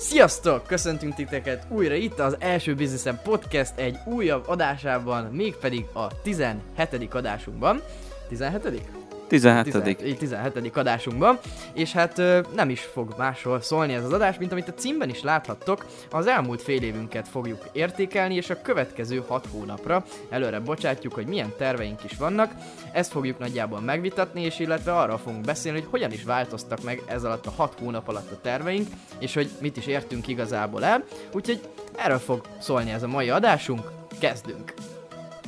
Sziasztok! Köszöntünk titeket újra itt az első Businessen Podcast egy újabb adásában, mégpedig a 17. adásunkban. 17. 17. 17. adásunkban, és hát nem is fog másról szólni ez az adás, mint amit a címben is láthattok, az elmúlt fél évünket fogjuk értékelni, és a következő 6 hónapra előre bocsátjuk, hogy milyen terveink is vannak, ezt fogjuk nagyjából megvitatni, és illetve arra fogunk beszélni, hogy hogyan is változtak meg ez alatt a 6 hónap alatt a terveink, és hogy mit is értünk igazából el, úgyhogy erről fog szólni ez a mai adásunk, kezdünk!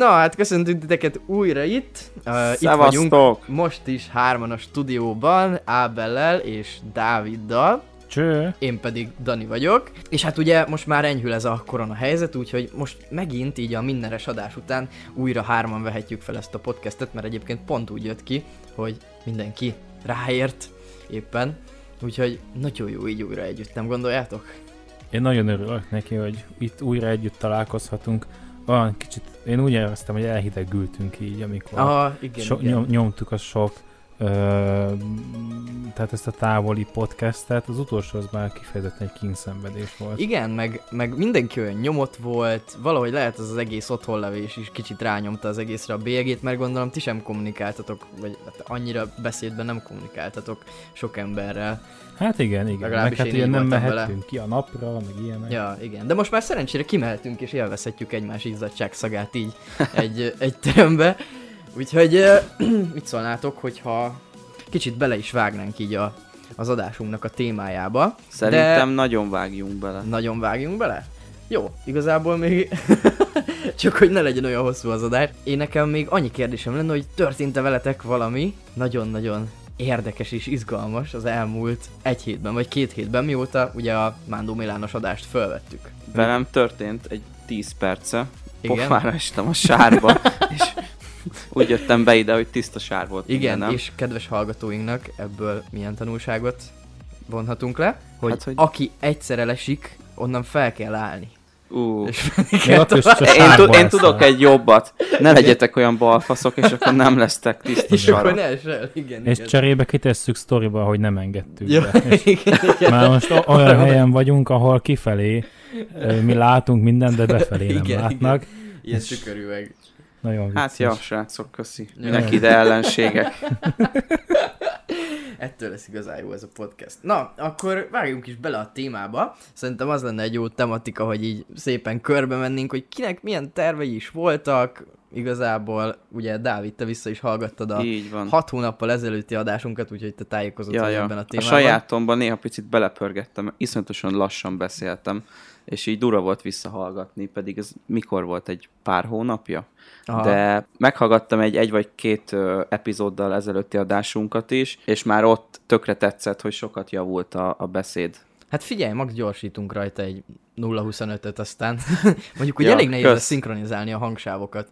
Na, hát köszöntünk titeket újra itt. Uh, itt vagyunk most is hárman a stúdióban, Ábellel és Dáviddal. Cső. Én pedig Dani vagyok. És hát ugye most már enyhül ez a korona helyzet, úgyhogy most megint így a mindenes adás után újra hárman vehetjük fel ezt a podcastet, mert egyébként pont úgy jött ki, hogy mindenki ráért éppen. Úgyhogy nagyon jó így újra együtt, nem gondoljátok? Én nagyon örülök neki, hogy itt újra együtt találkozhatunk. Olyan kicsit, én úgy éreztem, hogy elhidegültünk így, amikor Aha, igen, so, igen. nyom, nyomtuk a sok tehát ezt a távoli podcastet, az utolsó az már kifejezetten egy kínszenvedés volt. Igen, meg, meg mindenki olyan nyomott volt, valahogy lehet az az egész otthonlevés is kicsit rányomta az egészre a bélyegét, mert gondolom ti sem kommunikáltatok, vagy hát annyira beszédben nem kommunikáltatok sok emberrel. Hát igen, igen. Meg Legalábbis hát én nem voltam mehettünk vele. ki a napra, meg ilyenek. Ja, igen. De most már szerencsére kimehetünk és élvezhetjük egymás izzadság szagát így egy, egy terembe. Úgyhogy ö, mit szólnátok, hogyha kicsit bele is vágnánk így a, az adásunknak a témájába. Szerintem nagyon vágjunk bele. Nagyon vágjunk bele? Jó, igazából még csak hogy ne legyen olyan hosszú az adás. Én nekem még annyi kérdésem lenne, hogy történt-e veletek valami nagyon-nagyon érdekes és izgalmas az elmúlt egy hétben, vagy két hétben, mióta ugye a Mándó Milános adást felvettük. Velem történt egy 10 perce, Igen? pofára estem a sárba, és úgy jöttem be ide, hogy tiszta sár volt. Igen, mindenem. és kedves hallgatóinknak ebből milyen tanulságot vonhatunk le, hogy, Hát, hogy- aki egyszer elesik, onnan fel kell állni. És kell akkor csak én, tu- én tudok egy jobbat. Ne legyetek olyan balfaszok, és akkor nem lesztek tiszta És akkor sara. ne esel, igen, És igen. cserébe kitesszük sztoriba, hogy nem engedtük Ja, be. Igen, igen. Már most olyan helyen vagyunk, ahol kifelé mi látunk mindent, de befelé nem Igen, látnak. Ilyen És- tükörüveg. Nagyon Hát vicces. ja, srácok, köszi. Minek ide ellenségek. Ettől lesz igazán jó ez a podcast. Na, akkor vágjunk is bele a témába. Szerintem az lenne egy jó tematika, hogy így szépen körbe mennénk, hogy kinek milyen tervei is voltak. Igazából, ugye Dávid, te vissza is hallgattad a Így van. hat hónappal ezelőtti adásunkat, úgyhogy te tájékozott Ja, ja. ebben a A témában. sajátomban néha picit belepörgettem, iszonyatosan lassan beszéltem, és így dura volt visszahallgatni, pedig ez mikor volt, egy pár hónapja? Aha. De meghallgattam egy egy vagy két ö, epizóddal ezelőtti adásunkat is, és már ott tökre tetszett, hogy sokat javult a, a beszéd. Hát figyelj, max gyorsítunk rajta egy 0.25-öt aztán. Mondjuk, hogy Ja, elég nehéz kösz. szinkronizálni a hangsávokat.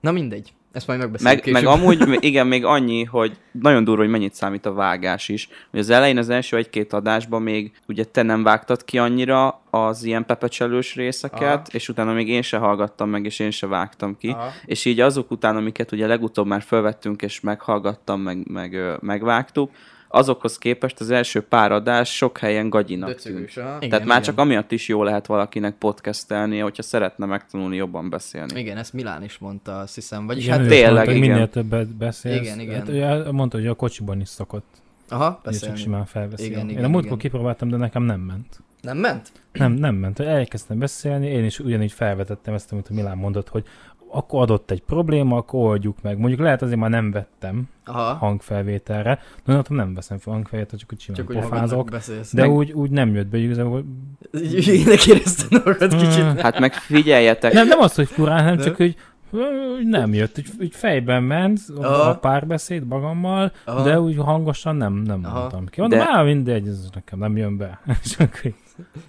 Na mindegy, ezt majd megbeszéljük Meg, meg később. amúgy, m- igen, még annyi, hogy nagyon durva, hogy mennyit számít a vágás is. Hogy az elején, az első egy-két adásban még ugye te nem vágtad ki annyira az ilyen pepecselős részeket, Aha. És utána még én se hallgattam meg, és én se vágtam ki. Aha. És így azok után, amiket ugye legutóbb már felvettünk, és meghallgattam, meg, meg megvágtuk, azokhoz képest az első pár adás sok helyen gagyinak tűnt. Döcögős, aha. Tehát Igen, már igen. csak amiatt is jó lehet valakinek podcastelnie, hogyha szeretne megtanulni jobban beszélni. Igen, ezt Milán is mondta, azt hiszem. Vagyis Igen, hát tényleg, mondta, igen. minél többet beszélsz. Igen, igen. Hát, ugye mondta, hogy a kocsiban is szokott. Aha, Ugye csak beszélni. simán felveszi. Igen, Igen, igen, Én a múltkor igen. kipróbáltam, de nekem nem ment. Nem ment? Nem, nem ment. Elkezdtem beszélni, én is ugyanígy felvetettem ezt, amit a Milán mondott, hogy akkor adott egy probléma, akkor oldjuk meg. Mondjuk lehet azért már nem vettem Aha. hangfelvételre, de mondtam, nem veszem fel hangfelvételt, csak úgy simán Csak pofázok. De Meg- úgy, úgy nem jött be, igazából. Ének érezted magad kicsit. Hmm. Hát meg figyeljetek, Nem, nem az, hogy furán, hanem Nem? csak, hogy Nem jött, úgy, úgy fejben ment a, Aha. a párbeszéd magammal, Aha. de úgy hangosan nem, nem Aha. mondtam ki. Mondom, De- á, mindegy, ez nekem nem jön be. És akkor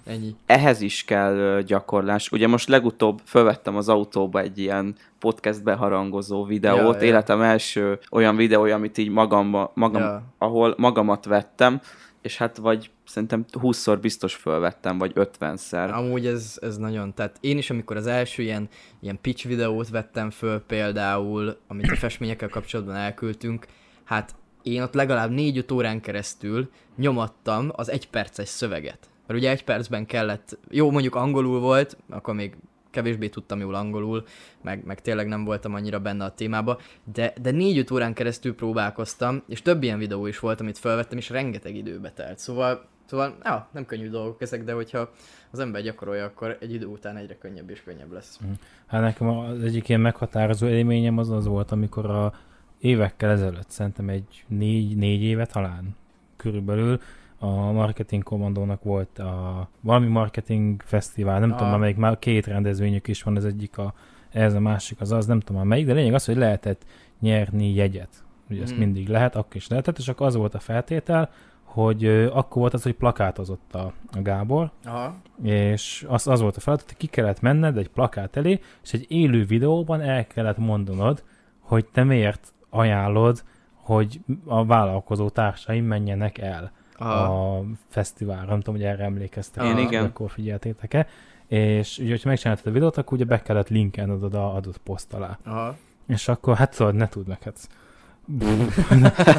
Ennyi. ehhez is kell gyakorlás. Ugye most legutóbb felvettem az autóba egy ilyen podcastbe harangozó videót, Ja, ja, életem első olyan videója, amit így magamba, magam, Ja. ja. ahol magamat vettem, és hát vagy szerintem 20-szor biztos fölvettem, vagy 50-szer. Amúgy ez, ez nagyon, tehát én is, amikor az első ilyen, ilyen pitch videót vettem föl például, amit a festményekkel kapcsolatban elküldtünk, hát én ott legalább 4-5 órán keresztül nyomattam az egy perces szöveget. Mert ugye egy percben kellett, jó mondjuk angolul volt, akkor még kevésbé tudtam jól angolul, meg, meg tényleg nem voltam annyira benne a témába, de, de 4-5 órán keresztül próbálkoztam, és több ilyen videó is volt, amit felvettem, és rengeteg időbe telt. Szóval, szóval ja, nem könnyű dolgok ezek, de hogyha az ember gyakorolja, akkor egy idő után egyre könnyebb és könnyebb lesz. Hát nekem az egyik ilyen meghatározó élményem az az volt, amikor a évekkel ezelőtt, szerintem egy négy, négy éve talán körülbelül a Marketing Kommandónak volt a valami marketing fesztivál, nem Ah. tudom már melyik, már két rendezvényük is van, az egyik a, ez a másik az az, nem tudom már melyik, de lényeg az, hogy lehetett nyerni jegyet. Ugye ezt Mhm. mindig lehet, akkor is lehetett, és akkor az volt a feltétel, hogy ö, akkor volt az, hogy plakátozott a, a Gábor, Aha. és az, az volt a feladat, hogy ki kellett menned egy plakát elé, és egy élő videóban el kellett mondanod, hogy te miért ajánlod, hogy a vállalkozó társaim menjenek el Aha. a fesztiválra. Nem tudom, hogy erre emlékeztek. Én igen. Akkor figyeltétek-e. És ugye, hogyha megcsináltad a videót, akkor ugye be kellett linkelned oda adott poszt alá. Aha. És akkor, hát tudod, ne meg, hát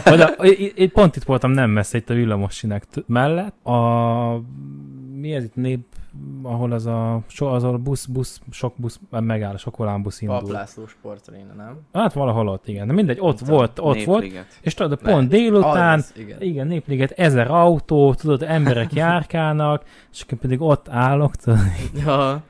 Vagy a, én- pont itt voltam nem messze, itt a villamossinek t- mellett. A, mi ez itt nép, ahol az a, so, az a busz, busz, sok busz megáll, sok volánbusz indul. Paplászló sportaréna, nem? Hát valahol ott, igen. De mindegy, ott Tudom, volt, ott volt. Népliget. És tudod, Lehet. pont délután, Az, igen. igen, népliget, ezer autó, tudod, emberek járkálnak, és akkor pedig ott állok, tudod, Ja.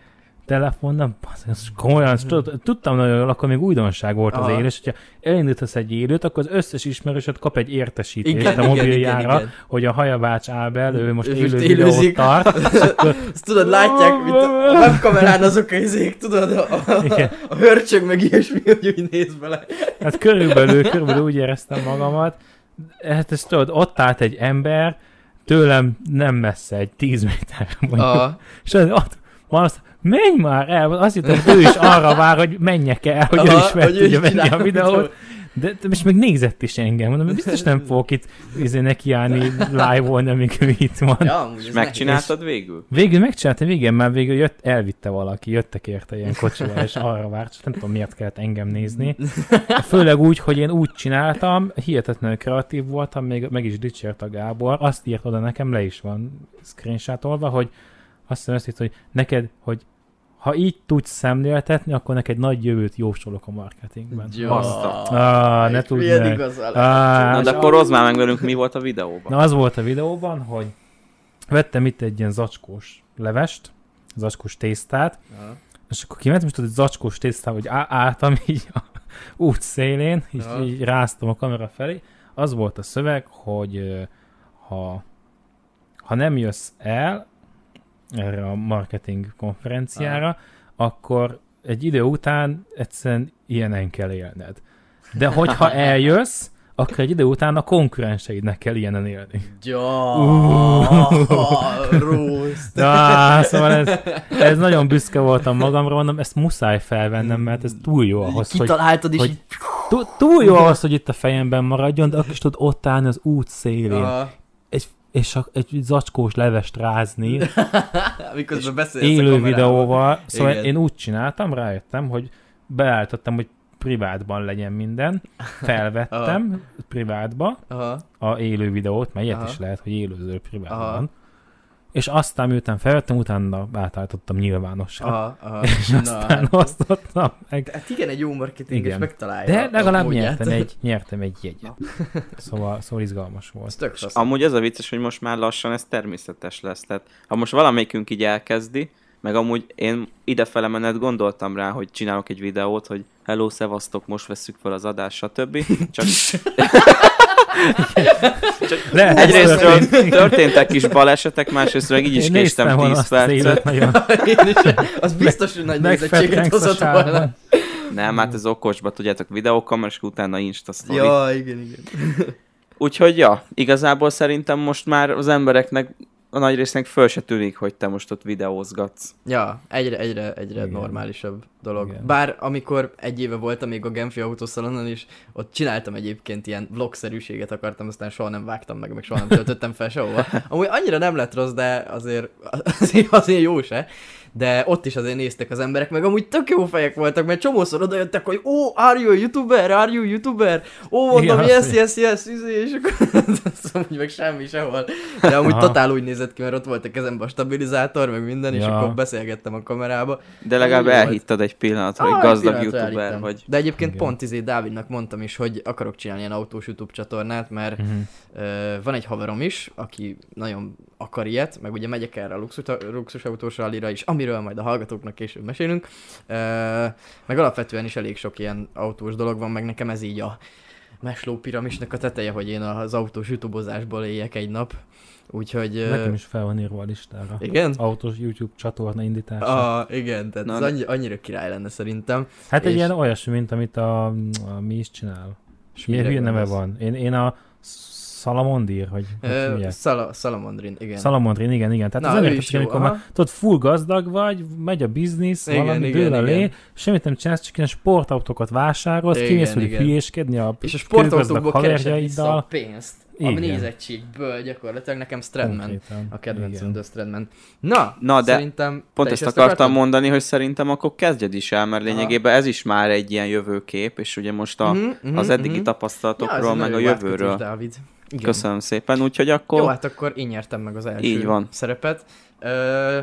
Telefonnal, ez komolyan, tudod, tudtam nagyon jól, akkor még újdonság volt az Aha. élő, és hogyha elindítasz egy élőt, akkor az összes ismerősöd kap egy értesítést Igen, a mobiljára, igen, igen. hogy a Hajabács Ábel, ő most Ő élő videót tart, Ezt tudod, látják, mint a webkamerán azok a izék, tudod, a, a, Igen. a hörcsög meg ilyesmi, hogy úgy néz bele. hát körülbelül, körülbelül úgy éreztem magamat, hát ezt tudod, ott állt egy ember, tőlem nem messze, egy 10 méterre mondjuk, A, és az, ott van azt, menj már el, azt hittem, hogy ő is arra vár, hogy menjek el, hogy ő Aha, is meg hogy ő is tudja venni a videót. De, de most még nézett is engem, mondom, biztos nem fogok itt izé, nekiállni live-olni, amíg ő itt van. ja, És megcsináltad végül? Végül megcsináltam, igen, már végül jött, elvitte valaki, jöttek érte ilyen kocsival, és arra várt, csak nem tudom miért kellett engem nézni. Főleg úgy, hogy én úgy csináltam, hihetetlenül kreatív voltam, még meg is dicsért a Gábor, azt írt oda nekem, le is van screenshotolva, hogy azt hiszem, azt írt, hogy neked, hogy ha így tudsz szemléltetni, akkor neked nagy jövőt jósolok a marketingben. Jó. Baszta. Ah, ne Milyen meg. Na, és de akkor hozd már meg velünk, mi volt a videóban. Na az volt a videóban, hogy vettem itt egy ilyen zacskós levest, zacskós tésztát, Aha. és akkor kimentem, és tudod, egy zacskós tésztát, hogy á- álltam így a út szélén, így, Aha. így ráztam a kamera felé. Az volt a szöveg, hogy ha, ha nem jössz el erre a marketing konferenciára, akkor egy idő után egyszerűen ilyenen kell élned. De hogyha eljössz, akkor egy idő után a konkurenseidnek kell ilyenen élni. Ja, Uh. Roast. Ah, szóval ez, ez nagyon büszke voltam magamra, mondom, ezt muszáj felvennem, mert ez túl jó ahhoz, hogy, Kitaláltad is hogy- túl, túl jó ahhoz, hogy itt a fejemben maradjon, de akkor is tudod ott állni az út szélén, Aha. egy, és a, egy zacskós levest rázni, Miközben beszélsz a élő kamerával. videóval, szóval Igen. én úgy csináltam, rájöttem, hogy beállítottam, hogy privátban legyen minden, felvettem privátba Aha. a élő videót, mert ilyet Aha. is lehet, hogy élőző privátban Aha. És aztán miután felvettem, utána átállítottam nyilvánosra. Aha, aha. És aztán osztottam meg. Hát igen, egy jó marketing, Igen. és megtalálja De legalább nyertem egy, nyertem egy jegyet. Szóval, szóval izgalmas Ez volt. tök És fasz. amúgy az a vicces, hogy most már lassan ez természetes lesz. Tehát ha most valamelyikünk így elkezdi, meg amúgy én idefele menet gondoltam rá, hogy csinálok egy videót, hogy hello, szevasztok, most vesszük fel az adást, stb. Csak Lehet, egyrésztről történtek kis balesetek, másrésztről meg így is késtem néztem volna 10 azt az élet percet. is, az biztos, hogy nagy nézettséget hozott volna. Nem, hát ez okosba, tudjátok, videókamera, és utána Insta story. Ja, igen, igen. Úgyhogy ja, igazából szerintem most már az embereknek a nagy résznek föl se tűnik, hogy te most ott videózgatsz. Ja, egyre, egyre, egyre Igen. normálisabb dolog. Igen. Bár amikor egy éve voltam még a Genfi autószalonon is, ott csináltam egyébként ilyen vlogszerűséget akartam, aztán soha nem vágtam meg, meg soha nem töltöttem fel sehova. Amúgy annyira nem lett rossz, de azért, azért, azért jó se. De ott is azért néztek az emberek, meg amúgy tök jó fejek voltak, mert csomószor odajöttek, hogy ó, oh, are you a youtuber, are you a youtuber? Ó, mondom, Igen, yes, yes, yes, izé, és akkor azt amúgy meg semmi sehol. De amúgy Aha. totál úgy nézett ki, mert ott volt a kezemben a stabilizátor, meg minden, és Ja. akkor beszélgettem a kamerába. De legalább Jó volt. elhittad egy pillanatra, hogy Ah, gazdag egy pillanatra youtuber elhittem. vagy. De egyébként Igen. pont izé Dávidnak mondtam is, hogy akarok csinálni ilyen autós YouTube csatornát, mert Mhm. ö, van egy haverom is, aki nagyon akar ilyet, meg ugye megyek erre a luxus, luxusautós rallira is, amiről majd a hallgatóknak később mesélünk. Meg alapvetően is elég sok ilyen autós dolog van, meg nekem ez így a mesló piramisnak a teteje, hogy én az autós youtubozásból éljek egy nap. Úgyhogy... Nekem is fel van írva a listára. Igen? Autós YouTube csatorna indítása. Ah, igen, tehát Na, ez de- annyi, annyira király lenne szerintem. hát egy és- ilyen olyasmi, mint amit a, a mi is csinál. És Ilyen hülye neve van. Én, én a Salamondir, hogy hogy Ö? Szala, Salamandrin, igen. Salamondrin, igen, igen. Tehát Na, az jó, amikor már, aha. tudod, full gazdag vagy, megy a biznisz, Igen, valami igen, dől a lé, semmit nem csinálsz, csak ilyen sportautókat vásárolsz, kimész igen. hülyéskedni a És a sportautókból keresed vissza a pénzt. A Igen. nézettségből gyakorlatilag nekem Stradman. Konkrétan. A kedvencem, Igen. de Stradman. Na, Na, de szerintem... Pont ezt akartam akartad? mondani, hogy szerintem akkor kezdjed is el, mert lényegében ez is már egy ilyen jövőkép, és ugye most a, Mhm, mhm, az eddigi. Ja, ez tapasztalatokról, egy meg a jövőről. Dávid. Igen. Köszönöm szépen, úgyhogy akkor... Jó, hát akkor én nyertem meg az első Így van. szerepet. Ö,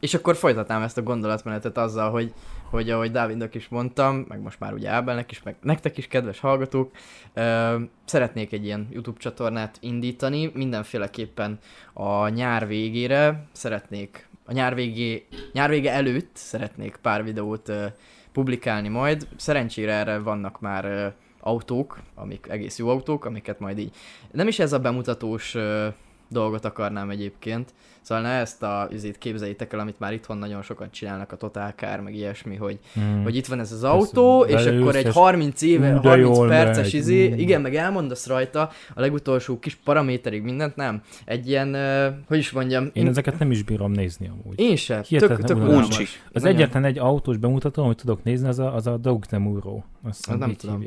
és akkor folytatnám ezt a gondolatmenetet azzal, hogy, hogy ahogy Dávidnak is mondtam, meg most már ugye Ábelnek is, meg nektek is, kedves hallgatók, ö, szeretnék egy ilyen YouTube csatornát indítani, mindenféleképpen a nyár végére szeretnék, a nyár, végé, nyár vége előtt szeretnék pár videót ö, publikálni majd. Szerencsére erre vannak már ö, autók, amik egész jó autók, amiket majd így nem is ez a bemutatós ö, dolgot akarnám egyébként. Szóval ne ezt a üzét képzeljétek el, amit már itthon nagyon sokan csinálnak, a Total Car, meg ilyesmi, hogy, Hmm. hogy itt van ez az autó, és beülsz, akkor egy és 30 éve, ú, de 30 jól perces megy, izé, ú. igen, meg elmondasz rajta a legutolsó kis paraméterig mindent, nem. Egy ilyen, ö, hogy is mondjam, Én ezeket nem is bírom nézni amúgy. én sem, tök, Hihetetlen tök unalmas. Uncsik. Az Nagyon. egyetlen egy autós bemutató, amit tudok nézni, az a, az a Dog Demuro. Azt hiszem, nem így tudom.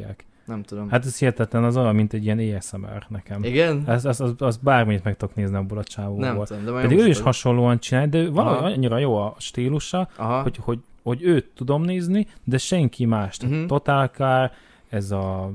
Nem tudom. Hát ez hihetetlen, az olyan, mint egy ilyen ASMR nekem. igen? Ez, az, az, az bármit meg tudok nézni abból a csávóból. Nem tudom, de Pedig ő is hasonlóan csinál, de valahogy Aha. annyira jó a stílusa, Aha. hogy, hogy, hogy őt tudom nézni, de senki más. Tehát Mhm. Total Car, ez a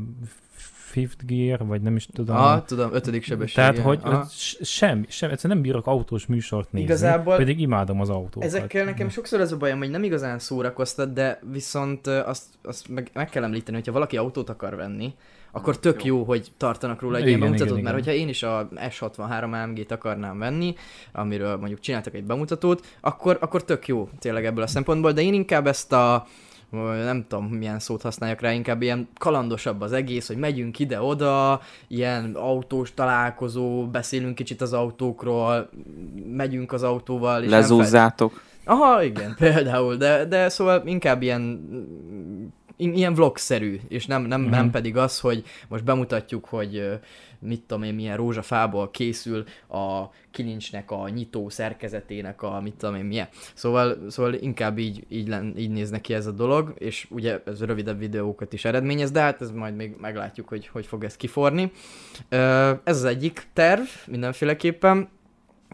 Fifth Gear, vagy nem is tudom. Aha, tudom, ötödik sebesség. Tehát, hogy Aha. hogy s- semmi, sem, egyszerűen nem bírok autós műsort nézni, Igazából pedig imádom az autókat. Ezekkel nekem sokszor az a bajom, hogy nem igazán szórakoztat, de viszont azt, azt meg, meg kell említeni, hogyha valaki autót akar venni, akkor tök jó, hogy tartanak róla egy Igen, ilyen bemutatót, igen, mert igen. hogyha én is a S63 AMG-t akarnám venni, amiről mondjuk csináltak egy bemutatót, akkor, akkor tök jó tényleg ebből a szempontból, de én inkább ezt a nem tudom milyen szót használjak rá, inkább ilyen kalandosabb az egész, hogy megyünk ide-oda, ilyen autós találkozó, beszélünk kicsit az autókról, megyünk az autóval, és nem fel- Lezúzzátok. Aha, igen, például, de, de szóval inkább ilyen ilyen vlogszerű, és nem, nem, Mhm. nem pedig az, hogy most bemutatjuk, hogy mit tudom én, milyen rózsafából készül a kilincsnek a nyitó szerkezetének a mit tudom én milyen. Szóval, szóval inkább így, így, len, így néz neki ez a dolog, és ugye ez rövidebb videókat is eredményez, de hát ez majd még meglátjuk, hogy hogy fog ez kiforni. Ez az egyik terv mindenféleképpen.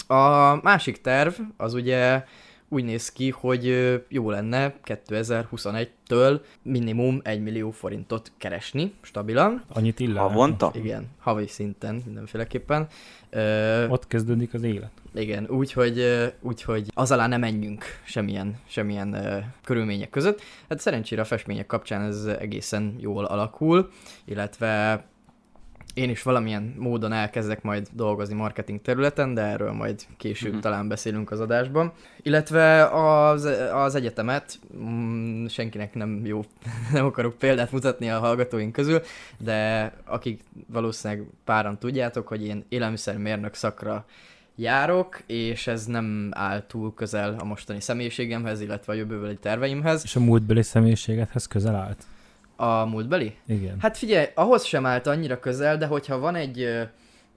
A másik terv az ugye úgy néz ki, hogy jó lenne 2021-től minimum 1 millió forintot keresni stabilan. Annyit illene. Havonta? Igen, havi szinten mindenféleképpen. Ott kezdődik az élet. igen, úgyhogy, ö, úgyhogy az alá nem menjünk semmilyen, semmilyen körülmények között. Hát szerencsére a festmények kapcsán ez egészen jól alakul, illetve én is valamilyen módon elkezdek majd dolgozni marketing területen, de erről majd később Mhm. talán beszélünk az adásban. Illetve az, az egyetemet, mm, senkinek nem jó, nem akarok példát mutatni a hallgatóink közül, de akik valószínűleg páran tudjátok, hogy én élelmiszermérnök szakra járok, és ez nem áll túl közel a mostani személyiségemhez, illetve a jövőbeli terveimhez. És a múltbeli személyiségedhez közel állt? A múltbeli? Igen. Hát figyelj, ahhoz sem állt annyira közel, de hogyha van egy...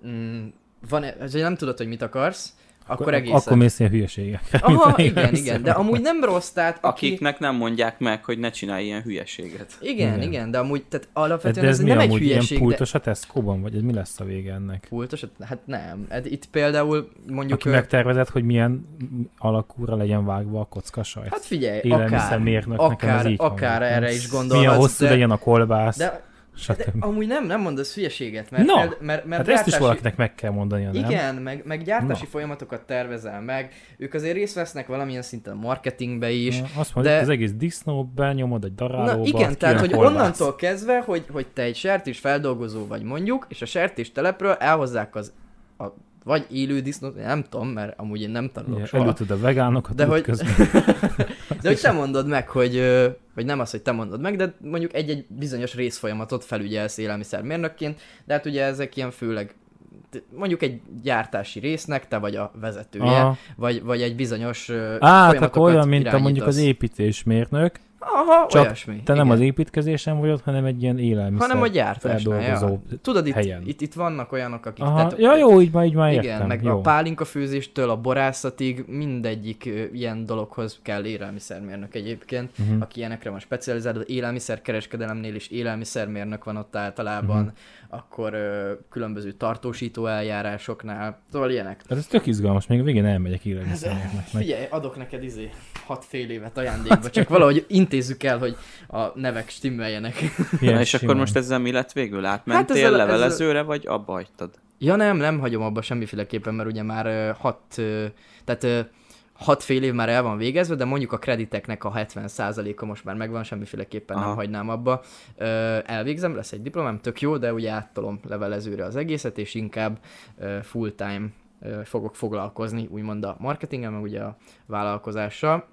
Mm, van, e- hogy nem tudod, hogy mit akarsz, akkor egészen... Akkor mész ilyen hülyeségekre. Aha, igen, igen, de amúgy nem rossz, tehát aki... Akiknek nem mondják meg, hogy ne csinálj ilyen hülyeséget. Igen, Igen. igen, de amúgy, tehát De, alapvetően de ez, ez mi nem egy amúgy ilyen hülyeség, de... pultos a Tesco-ban, vagy ez mi lesz a vége ennek? Pultos? Hát nem. Hát itt például mondjuk... Aki ö, megtervezett, hogy milyen alakúra legyen vágva a kocka sajt. Hát figyelj, akár, Élelmiszermérnök, nekem ez akár, így akár hangzik. erre is gondolhatsz, Milyen hosszú de, legyen a kolbász, de, de stb. amúgy nem, nem mondasz hülyeséget, mert, No, mert, mert, mert Hát ezt is gyártási- valakinek meg kell mondania, nem? Igen, meg, meg gyártási Na. folyamatokat tervezel meg, ők azért részt vesznek valamilyen szinten a marketingbe is, Na, Azt mondja, de- az egész disznó benyomod egy darálóba, Na igen, tehát, hogy kolbász. onnantól kezdve, hogy, hogy te egy sertés feldolgozó vagy mondjuk, és a sertés telepről elhozzák az a, vagy élő disznót, nem tudom, mert amúgy én nem tanulok Igen, soha. A vegánokat De de hogy-. De hogy te mondod meg, hogy, vagy nem az, hogy te mondod meg, de mondjuk egy-egy bizonyos részfolyamatot felügyelsz élelmiszermérnökként, de hát ugye ezek ilyen főleg mondjuk egy gyártási résznek te vagy a vezetője, Aha. vagy, vagy egy bizonyos Á, hát akkor olyan, mint a mondjuk az építésmérnök, Aha, csak olyasmi. te nem igen. az építkezésen vagy ott, hanem egy ilyen élelmiszer hanem a gyártásnál, ja. Tudod, itt, helyen. itt, itt vannak olyanok, akik... Aha, tehát- ja jó, így már, így már Igen, értem. meg jó. a pálinka főzéstől a borászatig mindegyik ilyen dologhoz kell élelmiszermérnök egyébként, Mhm. aki ilyenekre van specializálva, élelmiszerkereskedelemnél is élelmiszermérnök van ott általában, Mhm. Akkor ö, különböző tartósító eljárásoknál, szóval ilyenek. Hát ez tök izgalmas, még a végén elmegyek élelmiszereknek. Meg. Figyelj, adok neked izé hat fél évet ajándékba, csak valahogy intézzük el, hogy a nevek stimmeljenek. Ilyen Na, és akkor simán. most ezzel mi lett végül? Átmentél Hát ezzel- hát levelezőre, vagy abba hagytad? Ja nem, nem hagyom abba semmiféleképpen, mert ugye már ö, hat, ö, tehát ö, hat fél év már el van végezve, de mondjuk a krediteknek a 70%-a most már megvan, semmiféleképpen nem Aha. hagynám abba. Ö, elvégzem, lesz egy diplomám, tök jó, de ugye áttolom levelezőre az egészet, és inkább ö, full-time ö, fogok foglalkozni, úgymond a marketinggel, meg ugye a vállalkozással.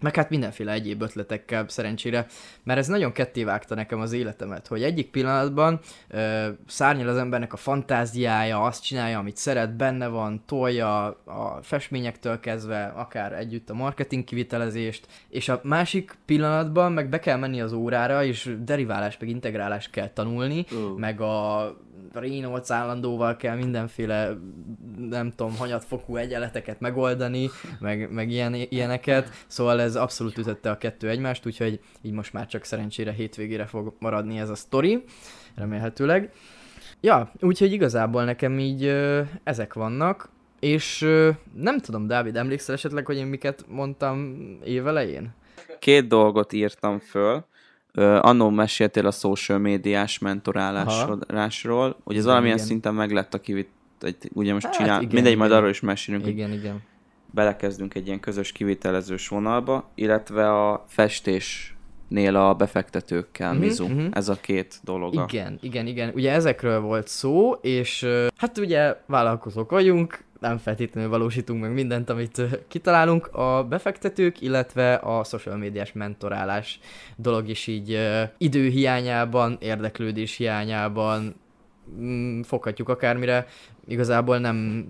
Meg hát mindenféle egyéb ötletekkel szerencsére, mert ez nagyon kettévágta nekem az életemet, hogy egyik pillanatban ö, szárnyal az embernek a fantáziája, azt csinálja, amit szeret, benne van, tolja a festményektől kezdve, akár együtt a marketing kivitelezést, és a másik pillanatban meg be kell menni az órára, és deriválást, meg integrálást kell tanulni, Ó. meg a Reynolds állandóval kell mindenféle, nem tudom, hanyatfokú egyenleteket megoldani, meg, meg ilyen, ilyeneket, szóval ez abszolút ütötte a kettő egymást, úgyhogy így most már csak szerencsére hétvégére fog maradni ez a sztori, remélhetőleg. Ja, úgyhogy igazából nekem így ö, ezek vannak, és ö, nem tudom, Dávid, emlékszel esetleg, hogy én miket mondtam évelején? Két dolgot írtam föl. Ö, Annó meséltél a social médiás mentorálásról, hogy ez valamilyen igen. szinten meg lett a kivit, ugye most Hát csinál, igen, mindegy, majd igen. arról is mesélünk, hogy Igen, igen. Belekezdünk egy ilyen közös kivitelezős vonalba, illetve a festésnél a befektetőkkel Mhm, mizu. mhm. Ez a két dologa. Igen, igen, igen. Ugye ezekről volt szó, és hát ugye vállalkozók vagyunk, nem feltétlenül valósítunk meg mindent, amit kitalálunk. A befektetők, illetve a social médiás mentorálás dolog is így időhiányában, érdeklődés hiányában mm, foghatjuk akármire. Igazából nem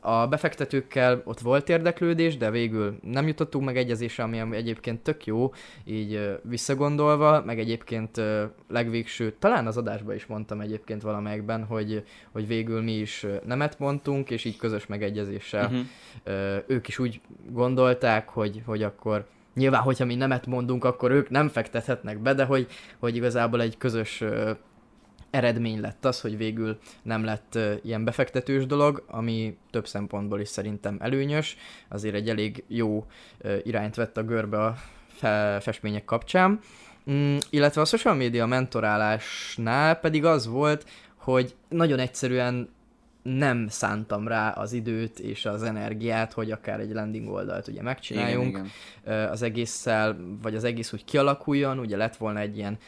a befektetőkkel ott volt érdeklődés, de végül nem jutottunk meg egyezésre, ami egyébként tök jó, így visszagondolva, meg egyébként legvégső, talán az adásban is mondtam egyébként valamelyikben, hogy, hogy végül mi is nemet mondtunk, és így közös megegyezéssel ö, ők is úgy gondolták, hogy, hogy akkor nyilván, hogyha mi nemet mondunk, akkor ők nem fektethetnek be, de hogy, hogy igazából egy közös eredmény lett az, hogy végül nem lett ilyen befektetős dolog, ami több szempontból is szerintem előnyös, azért egy elég jó irányt vett a görbe a fe- festmények kapcsán. Mm, illetve a social media mentorálásnál pedig az volt, hogy nagyon egyszerűen nem szántam rá az időt és az energiát, hogy akár egy landing oldalt ugye megcsináljunk Igen, igen. az egésszel, vagy az egész úgy kialakuljon, ugye lett volna egy ilyen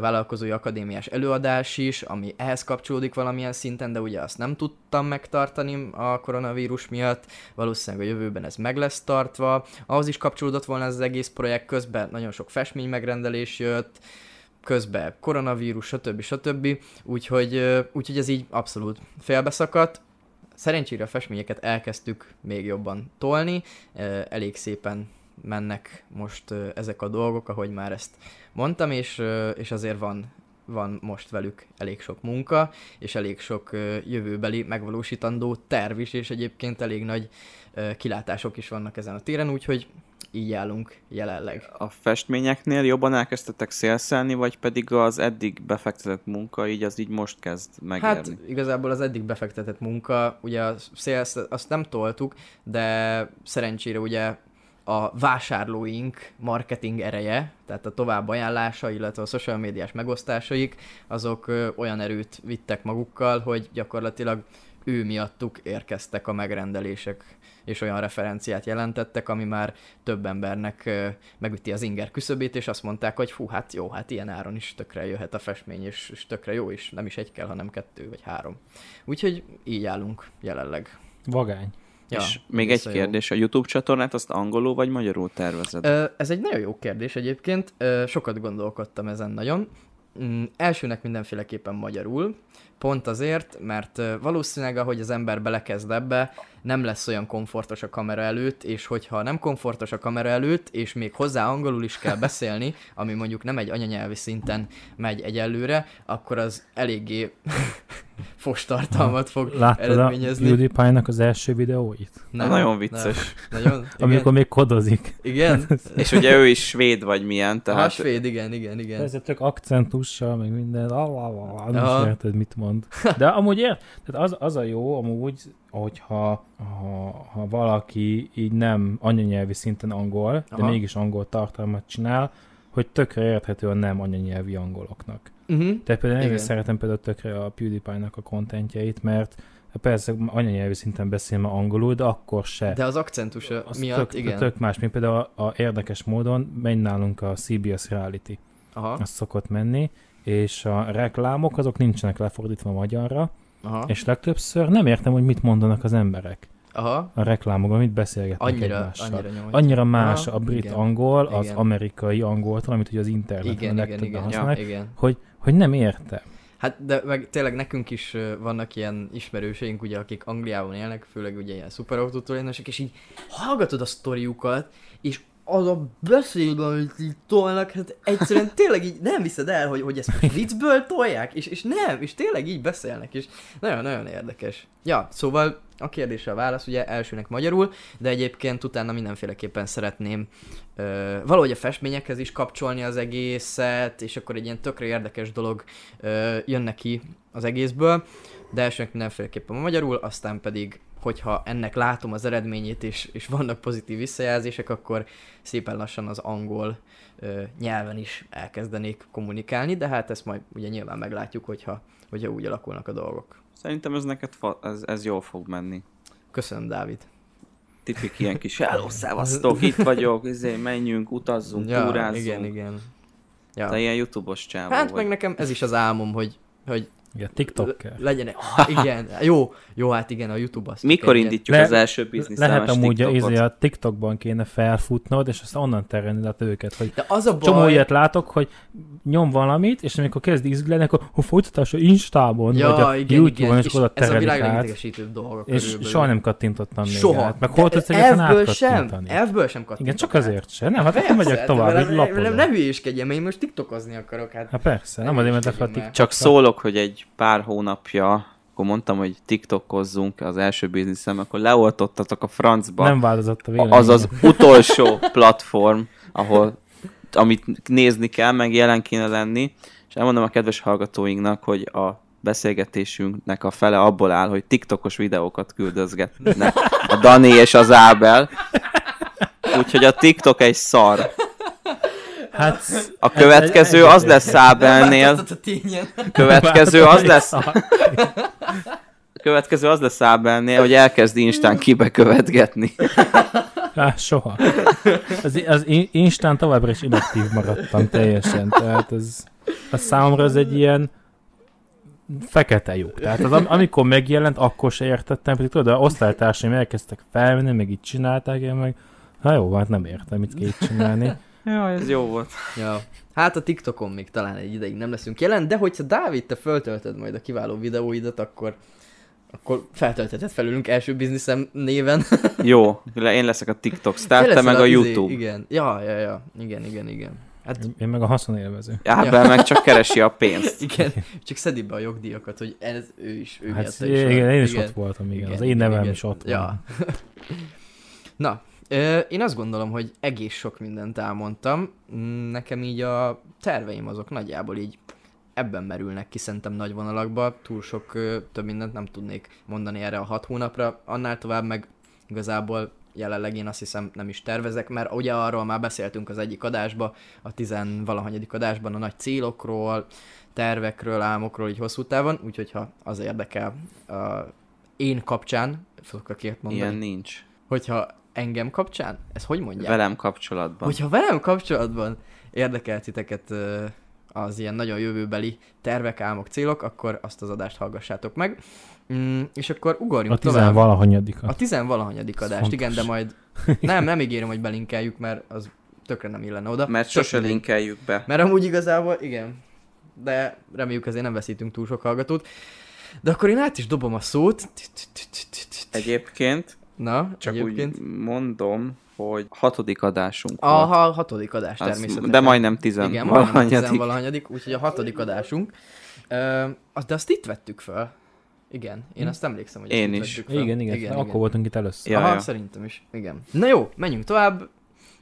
vállalkozói akadémiás előadás is, ami ehhez kapcsolódik valamilyen szinten, de ugye azt nem tudtam megtartani a koronavírus miatt, valószínűleg a jövőben ez meg lesz tartva, ahhoz is kapcsolódott volna ez az egész projekt, közben nagyon sok festmény megrendelés jött, közben koronavírus, stb. stb. Úgyhogy, úgyhogy ez így abszolút félbeszakadt. szerencsére a festményeket elkezdtük még jobban tolni, elég szépen mennek most ö, ezek a dolgok, ahogy már ezt mondtam, és, ö, és azért van van most velük elég sok munka, és elég sok ö, jövőbeli megvalósítandó terv is, és egyébként elég nagy ö, kilátások is vannak ezen a téren, úgyhogy így állunk jelenleg. A festményeknél jobban elkezdtetek szélszelni, vagy pedig az eddig befektetett munka, így az így most kezd megérni? Hát igazából az eddig befektetett munka, ugye a sales, azt nem toltuk, de szerencsére ugye a vásárlóink marketing ereje, tehát a tovább ajánlása, illetve a social médiás megosztásaik, azok olyan erőt vittek magukkal, hogy gyakorlatilag ő miattuk érkeztek a megrendelések, és olyan referenciát jelentettek, ami már több embernek megüti az inger küszöbét, és azt mondták, hogy fú, hát jó, hát ilyen áron is tökre jöhet a festmény, és, és tökre jó is, nem is egy kell, hanem kettő vagy három. Úgyhogy így állunk jelenleg. Vagány. Ja, és még egy vissza jó. kérdés, a YouTube csatornát azt angolul vagy magyarul tervezed? Ö, Ez egy nagyon jó kérdés egyébként, Ö, sokat gondolkodtam ezen nagyon. Mm, Elsőnek mindenféleképpen magyarul, pont azért, mert valószínűleg ahogy az ember belekezd ebbe, nem lesz olyan komfortos a kamera előtt, és hogyha nem komfortos a kamera előtt, és még hozzá angolul is kell beszélni, ami mondjuk nem egy anyanyelvi szinten megy egyelőre, akkor az eléggé fos tartalmat fog Láttad a eredményezni. PewDiePie-nak az első videóit? Nem, nagyon vicces. Nem. Nagyon? Amikor még kodozik. Igen? És ugye ő is svéd vagy milyen, Tehát... tehát svéd, igen, igen, igen. Ez csak akcentussal, meg minden, ah, ah, ah, nem is érted, mit mond. De amúgy ért, tehát az, az a jó, amúgy, hogyha ha, ha valaki így nem anyanyelvi szinten angol, de Aha. mégis angol tartalmat csinál, hogy tökre érthető a nem anyanyelvi angoloknak. Uh-huh. De például én szeretem például tökre a PewDiePie-nak a kontentjeit, mert persze anyanyelvi szinten beszél ma angolul, de akkor se. De az akcentusa az miatt, tök, igen. tök más, mint például a, a érdekes módon megy nálunk a CBS Reality, Aha, az szokott menni, és a reklámok azok nincsenek lefordítva magyarra, aha, és legtöbbször nem értem, hogy mit mondanak az emberek aha. a reklámokban, mit beszélgetnek Annyira, egymással. annyira. Annyira más Aha, a brit igen. angol az Igen. amerikai angoltól, amit ugye az interneten Igen, legtöbben igen, használnak, igen. hogy, hogy nem értem. Hát de meg tényleg nekünk is vannak ilyen ismerőseink, ugye, akik Angliában élnek, főleg ugye ilyen szuperautótulajdonosok, és így hallgatod a sztoriukat, és az a beszéd, amit így tolnak, hát egyszerűen tényleg így nem viszed el, hogy, hogy ezt viccből tolják, és, és nem, és tényleg így beszélnek, és nagyon-nagyon érdekes. Ja, szóval a kérdésre a válasz, ugye elsőnek magyarul, de egyébként utána mindenféleképpen szeretném ö, valahogy a festményekhez is kapcsolni az egészet, és akkor egy ilyen tökre érdekes dolog ö, jön neki az egészből, de elsőnek mindenféleképpen magyarul, aztán pedig hogyha ennek látom az eredményét, és, és vannak pozitív visszajelzések, akkor szépen lassan az angol ö, nyelven is elkezdenék kommunikálni, de hát ezt majd ugye nyilván meglátjuk, hogyha, hogyha úgy alakulnak a dolgok. szerintem ez neked fa- ez, ez jól fog menni. Köszönöm, Dávid. Tipik ilyen kis hello, szevasztok, itt vagyok, izé, menjünk, utazzunk, Ja, túrázzunk. igen, igen. Ja. Te ilyen YouTube-os csávó Hát vagy. meg nekem ez is az álmom, hogy, hogy Igen, TikToker. legyen egy... Igen, jó, jó, hát igen, a YouTube az. csak Mikor indítjuk Le- az első bizniszemes Lehet amúgy TikTokot? izé, a TikTokban kéne felfutnod, és aztán onnan terelni át őket, hogy De az a baj... csomó ilyet látok, hogy nyom valamit, és amikor kezd izgulni, akkor a folytatás a Instában, Ja, vagy a igen, YouTube-on, igen. és oda ez a világ legidegesítőbb dolga És körülbelül. soha nem kattintottam még Soha. át. Meg hol tudsz elfből sem, elfből sem kattintottam. Igen, csak azért sem. Nem, hát akkor megyek tovább, nem, lapozom. nem, nem hülyéskedjem, én most tiktokozni akarok. Hát. Hát persze, nem Nem azért, mert a TikTok. Csak szólok, hogy egy pár hónapja, akkor mondtam, hogy TikTokozzunk az első bizniszem, akkor leoltottatok a francba. Nem változott a vélemény. az az utolsó platform, ahol amit nézni kell, meg jelen kéne lenni, és elmondom a kedves hallgatóinknak, hogy a beszélgetésünknek a fele abból áll, hogy TikTokos videókat küldözgetnek a Dani és az Ábel. Úgyhogy a TikTok egy szar. Hát, A következő az lesz Ábelnél, Változtat a tényen. következő az lesz, a következő az lesz Ábelnél, hogy elkezd Instán kibekövetgetni. Hát soha. Az, az in- Instán továbbra is inaktív maradtam teljesen, tehát ez, a számomra ez egy ilyen fekete lyuk. Tehát az, am- amikor megjelent, akkor se értettem, pedig tudod, a osztálytársaim elkezdtek felvenni, meg így csinálták, én meg, ha jó, hát nem értem, mit kell csinálni. Ja, ez jó volt. Ja. Hát a TikTokon még talán egy ideig nem leszünk jelen, de hogyha Dávid, te föltöltöd majd a kiváló videóidat, akkor akkor feltöltheted felülünk első bizniszem néven. Jó, én leszek a TikTok Te sztár, te meg a izé- YouTube. Igen, ja, ja, ja, igen, igen, igen. Hát Én meg a haszonélvező. Ábel meg csak keresi a pénzt. igen, csak szedi be a jogdíjakat, hogy ez ő is, ő Hát is igen, van. én is ott voltam, igen. Az én nevem is ott ja. van. Na, ö, én azt gondolom, hogy egész sok mindent elmondtam. Mm, Nekem így a terveim azok nagyjából így ebben merülnek ki szerintem nagy vonalakba. Túl sok, ö, több mindent nem tudnék mondani erre a hat hónapra. Annál tovább meg igazából jelenleg én azt hiszem nem is tervezek, mert ugye arról már beszéltünk az egyik adásba, a tizenvalahanyadik adásban a nagy célokról, tervekről, álmokról így hosszú távon, úgyhogy ha az érdekel a én kapcsán, fogok kért mondani, Ilyen nincs. hogyha engem kapcsán, ez hogy mondják? Velem kapcsolatban. Hogyha velem kapcsolatban érdekel titeket az ilyen nagyon jövőbeli tervek, álmok, célok, akkor azt az adást hallgassátok meg. Mm, és akkor ugorjunk A tovább. tizenvalahanyadika. A tizenvalahanyadik adást, igen, de majd nem, nem ígérem, hogy belinkeljük, mert az tökre nem illene oda. Mert Tök sose linkeljük be. Mert amúgy igazából, igen. De reméljük azért nem veszítünk túl sok hallgatót. De akkor én át is dobom a szót. Egyébként, Na, csak egyébként. úgy mondom, hogy hatodik adásunk A volt. ha- hatodik adás Az- természetesen. de majdnem tizen. Igen, majdnem valahanyadik. úgyhogy a hatodik adásunk. Ö, de azt itt vettük föl. Igen, én azt emlékszem, hogy Én is. vettük föl. Igen, igen, igen, akkor voltunk itt először. Ja, Aha, ja. szerintem is. Igen. Na jó, menjünk tovább.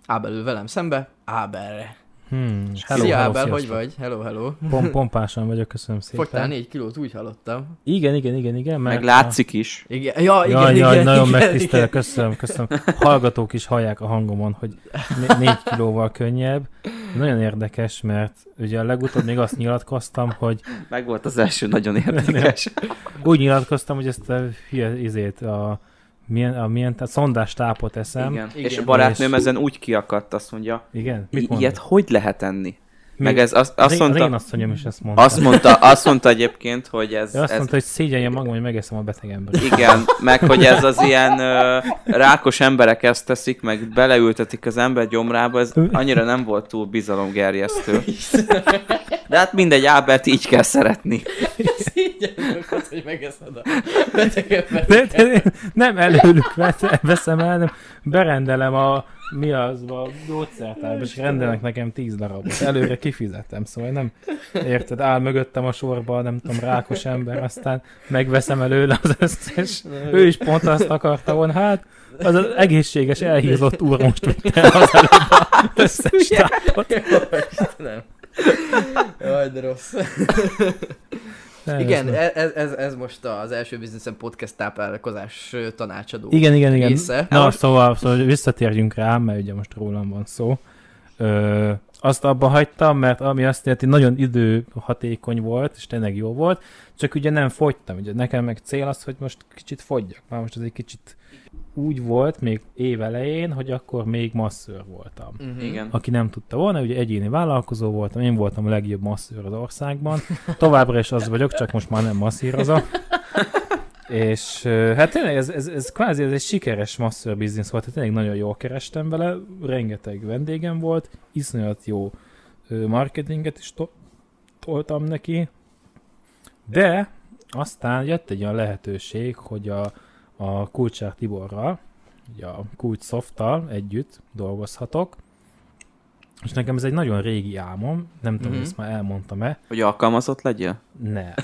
Ábel ül velem szembe. Ábelre. Hmm, Hello, Szia Ábel, hogy vagy? Hello, hello. Pom- pompásan vagyok, köszönöm szépen. Fogytál négy kilót, úgy hallottam. Igen, igen, igen, igen. Mert Meg látszik is. Igen, ja, igen, Jaj, igen, jaj, nagyon igen, megtisztelek, igen. köszönöm, köszönöm. Hallgatók is hallják a hangomon, hogy né- négy kilóval könnyebb. Nagyon érdekes, mert ugye a legutóbb még azt nyilatkoztam, hogy Meg volt az első nagyon érdekes. úgy nyilatkoztam, hogy ezt a hülye izét, a milyen, a milyen tehát szondás tápot eszem. Igen. Igen. És a barátnőm És- ezen úgy kiakadt, azt mondja, Igen? Mit "I- mondod? ilyet hogy lehet enni? Meg ez azt, az, azt én, az én mondta, asszonyom is ezt mondta. azt mondta, azt mondta egyébként, hogy ez, Ő azt ez mondta, hogy szégyeljem magam, hogy megeszem a beteg embert. Igen, meg hogy ez az ilyen ö, rákos emberek ezt teszik, meg beleültetik az ember gyomrába, ez annyira nem volt túl bizalomgerjesztő. De hát mindegy, Ábert így kell szeretni. Szégyen magad, hogy megeszed a beteg embert. De, de, de, nem előlük vesz- veszem el, nem berendelem a mi az, a gyógyszertárba, és rendelnek nekem tíz darabot. Előre kifizetem, szóval nem, érted, áll mögöttem a sorba, nem tudom, rákos ember, aztán megveszem előle az összes. Ő is pont azt akarta volna, hát az az egészséges, elhízott úr most vitte az előbb az összes. Nem. Jaj, de rossz. Nem, Igen, ez- e- ez, ez, ez most az első bizniszem podcast táplálkozás tanácsadó. Igen, igen, igen. része. Na, szóval, szóval visszatérjünk rá, mert ugye most rólam van szó. Ö, azt abba hagytam, mert ami azt jelenti, nagyon időhatékony volt, és tényleg jó volt, csak ugye nem fogytam. Ugye nekem meg cél az, hogy most kicsit fogyjak. Már most ez egy kicsit úgy volt még év elején, hogy akkor még masszőr voltam. Mhm. Igen. Aki nem tudta volna, ugye egyéni vállalkozó voltam, én voltam a legjobb masszőr az országban. Továbbra is az vagyok, csak most már nem masszírozom. És hát tényleg ez, ez, ez kvázi ez egy sikeres masször biznisz volt, tehát tényleg nagyon jól kerestem vele, rengeteg vendégem volt, iszonyat jó marketinget is to- toltam neki, de aztán jött egy olyan lehetőség, hogy a, a Kulcsár Tiborral, ugye a Kulcs Softtal együtt dolgozhatok, és nekem ez egy nagyon régi álmom, nem tudom, Mhm. hogy ezt már elmondtam-e, Hogy alkalmazott legyél? nem.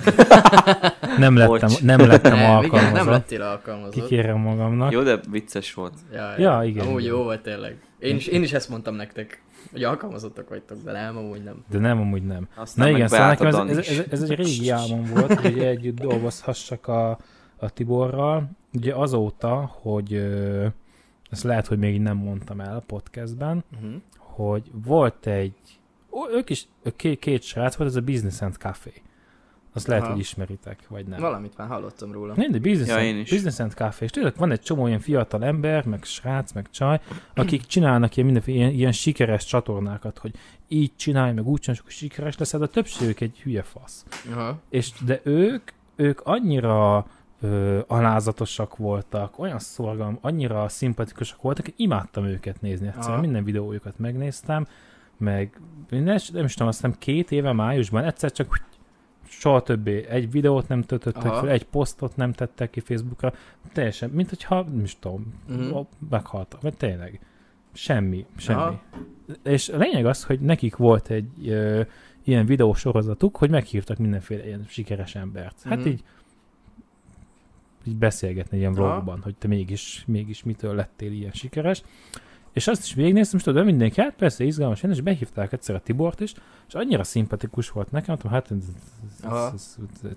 Nem lettem, nem lettem Nem, igen, alkalmazott. nem lettél alkalmazott. Kikérem magamnak. Jó, de vicces volt. Ja, Ja, igen, Amúgy igen. jó volt tényleg. Én is, én is ezt mondtam nektek, hogy alkalmazottak vagytok, de nem, amúgy nem. De nem, amúgy nem. Aztán Na igen, szóval nekem ez, ez, ez, ez, egy régi álmom volt, hogy együtt dolgozhassak a, a Tiborral. Ugye azóta, hogy ö, ezt lehet, hogy még nem mondtam el a podcastben, Uh-huh. hogy volt egy, ó, ők is, két, két srác volt, ez a Business and Café. Azt lehet, Aha. hogy ismeritek, vagy nem. Valamit már hallottam róla. Nem, de business, Ja, and, én is. business and Café. És tényleg van egy csomó ilyen fiatal ember, meg srác, meg csaj, akik csinálnak ilyen mindenféle ilyen, ilyen sikeres csatornákat, hogy így csinálj, meg úgy csinálj, és sikeres leszel, de a többségük egy hülye fasz. Aha. És de ők, ők annyira ö, alázatosak voltak, olyan szorgalom, annyira szimpatikusak voltak, hogy imádtam őket nézni egyszerűen. Aha. Minden videójukat megnéztem, meg nem, nem is tudom, azt hiszem két éve májusban egyszer csak soha többé egy videót nem töltöttek Aha. fel, egy posztot nem tettek ki Facebookra, teljesen, mint hogyha, nem is tudom, uh-huh. meghaltak, vagy tényleg. Semmi, semmi. Aha. És a lényeg az, hogy nekik volt egy ö, ilyen videósorozatuk, hogy meghívtak mindenféle ilyen sikeres embert. Hát Mhm. így így beszélgetni ilyen Aha. vlogban, hogy te mégis, mégis mitől lettél ilyen sikeres. És azt is végignéztem, és tudod, mindenki, hát persze izgalmas, és behívták egyszer a Tibort is, és annyira szimpatikus volt nekem, mondtam, hát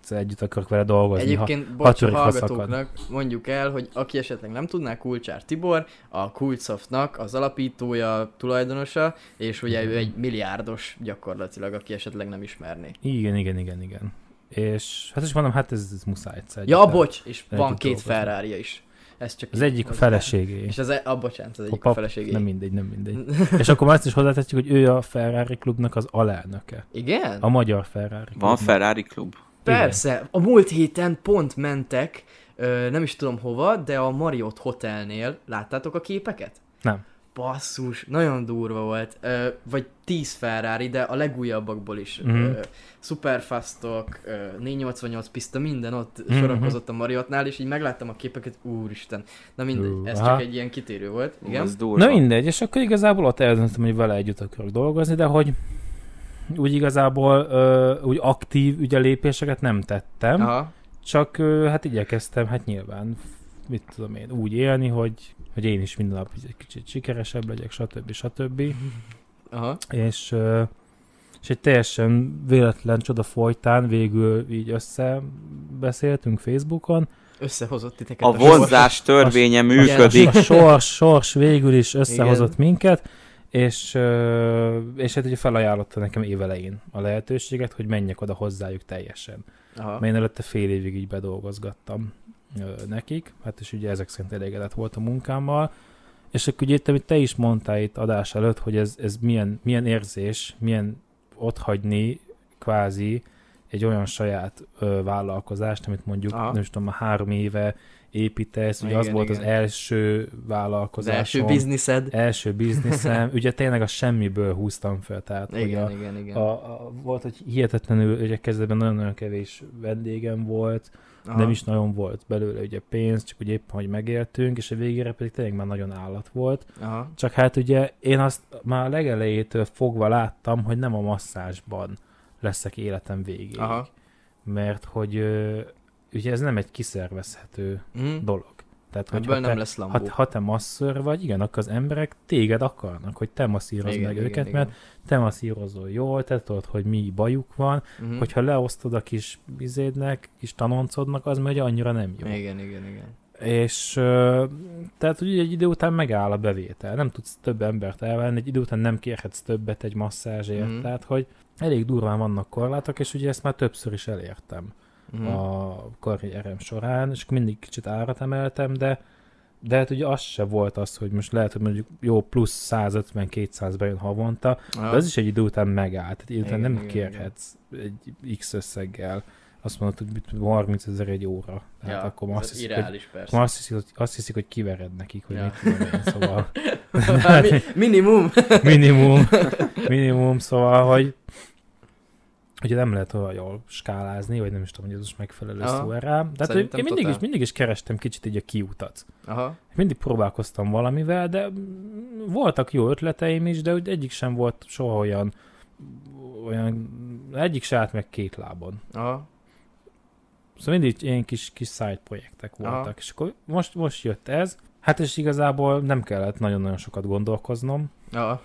ez, együtt akarok vele dolgozni. Egyébként, ha, bocs, hallgatóknak mondjuk el, hogy aki esetleg nem tudná, Kulcsár Tibor, a Kultsoftnak az alapítója, tulajdonosa, és ugye ő egy milliárdos gyakorlatilag, aki esetleg nem ismerné. Igen, igen, igen, igen. És hát is mondom, hát ez, ez muszáj egyszer. Ja, együtt- bocs, és van két ferrari is. Ez csak Az egyik a feleségé. És az, e- ah, bocsánat, az egyik Hoppá, a feleségé. Nem mindegy, nem mindegy. És akkor már azt is hozzátetjük, hogy ő a Ferrari klubnak az alelnöke. Igen? A magyar Ferrari Van klubnak. Ferrari klub. Persze, a múlt héten pont mentek, ö, nem is tudom hova, de a Marriott Hotelnél, láttátok a képeket? Nem. Basszus, nagyon durva volt. Ö, vagy 10 Ferrari, de a legújabbakból is. Mhm. Ö, Superfastok, ö, 488 pista, minden ott Mhm. sorakozott a Marriottnál, és így megláttam a képeket, úristen. Na mindegy, Ú, ez aha. csak egy ilyen kitérő volt. Igen? Durva. Na mindegy, és akkor igazából ott eldöntöttem, hogy vele együtt akarok dolgozni, de hogy úgy igazából ö, úgy aktív ugye lépéseket nem tettem, Aha. csak ö, hát igyekeztem, hát nyilván, mit tudom én, úgy élni, hogy, hogy én is minden nap egy kicsit sikeresebb legyek, stb. stb. Aha. és, és egy teljesen véletlen csoda folytán végül így összebeszéltünk Facebookon. Összehozott titeket. A vonzás törvénye működik. A sors, sors végül is összehozott minket, és, és hát ugye felajánlotta nekem évelején a lehetőséget, hogy menjek oda hozzájuk teljesen. Aha. Mert én előtte fél évig így bedolgozgattam nekik, hát és ugye ezek szerint elégedett volt a munkámmal, és akkor ugye itt, amit te is mondtál itt adás előtt, hogy ez, ez milyen, milyen érzés, milyen otthagyni kvázi egy olyan saját ö, vállalkozást, amit mondjuk, Aha. nem is tudom, három éve építesz, ugye az Igen, volt az igen. első Az vállalkozásom. első bizniszed. első bizniszem, ugye tényleg a semmiből húztam fel, tehát hogy Igen, a, igen, igen. a, a, volt, hogy hihetetlenül, ugye kezdetben nagyon-nagyon kevés vendégem volt, Aha. nem is nagyon volt belőle ugye pénz, csak ugye éppen, hogy megéltünk, és a végére pedig tényleg már nagyon állat volt. Aha. Csak hát ugye én azt már a legelejétől fogva láttam, hogy nem a masszázsban leszek életem végéig. Aha. Mert hogy ugye ez nem egy kiszervezhető Mhm. dolog. Tehát, hogy Ebből ha nem te, lesz lambó. ha, ha te masször vagy, igen, akkor az emberek téged akarnak, hogy te masszírozd Igen, meg igen, őket, igen. mert te masszírozol jól, te tudod, hogy mi bajuk van, Mhm. hogyha leosztod a kis vizédnek, kis tanoncodnak, az megy annyira nem jó. Igen, igen, igen. És tehát, hogy egy idő után megáll a bevétel, nem tudsz több embert elvenni, egy idő után nem kérhetsz többet egy masszázsért, Mhm. tehát, hogy elég durván vannak korlátok, és ugye ezt már többször is elértem Mhm. a karrierem során, és akkor mindig kicsit árat emeltem, de de hát ugye az se volt az, hogy most lehet, hogy mondjuk jó plusz 150-200 bejön havonta, de az is egy idő után megállt. Egy idő után Igen, nem igen, kérhetsz egy X összeggel. Azt mondod, hogy mit- 30 ezer egy óra. Tehát akkor már ez azt hiszik, hogy, persze. már azt, hiszik, hogy, azt hiszik, hogy kivered nekik, hogy Ja. mit tudom én, szóval Mi- Minimum. minimum, minimum, szóval, hogy ugye nem lehet olyan jól skálázni, vagy nem is tudom, hogy ez most megfelelő Aha. szó erre. De hát, én mindig is, mindig is kerestem kicsit így a kiutat. Aha. Mindig próbálkoztam valamivel, de voltak jó ötleteim is, de egyik sem volt soha olyan, olyan egyik se állt meg két lábon. Aha. Szóval mindig ilyen kis, kis side projektek voltak. Aha. És akkor most, most jött ez. Hát és igazából nem kellett nagyon-nagyon sokat gondolkoznom, Aha.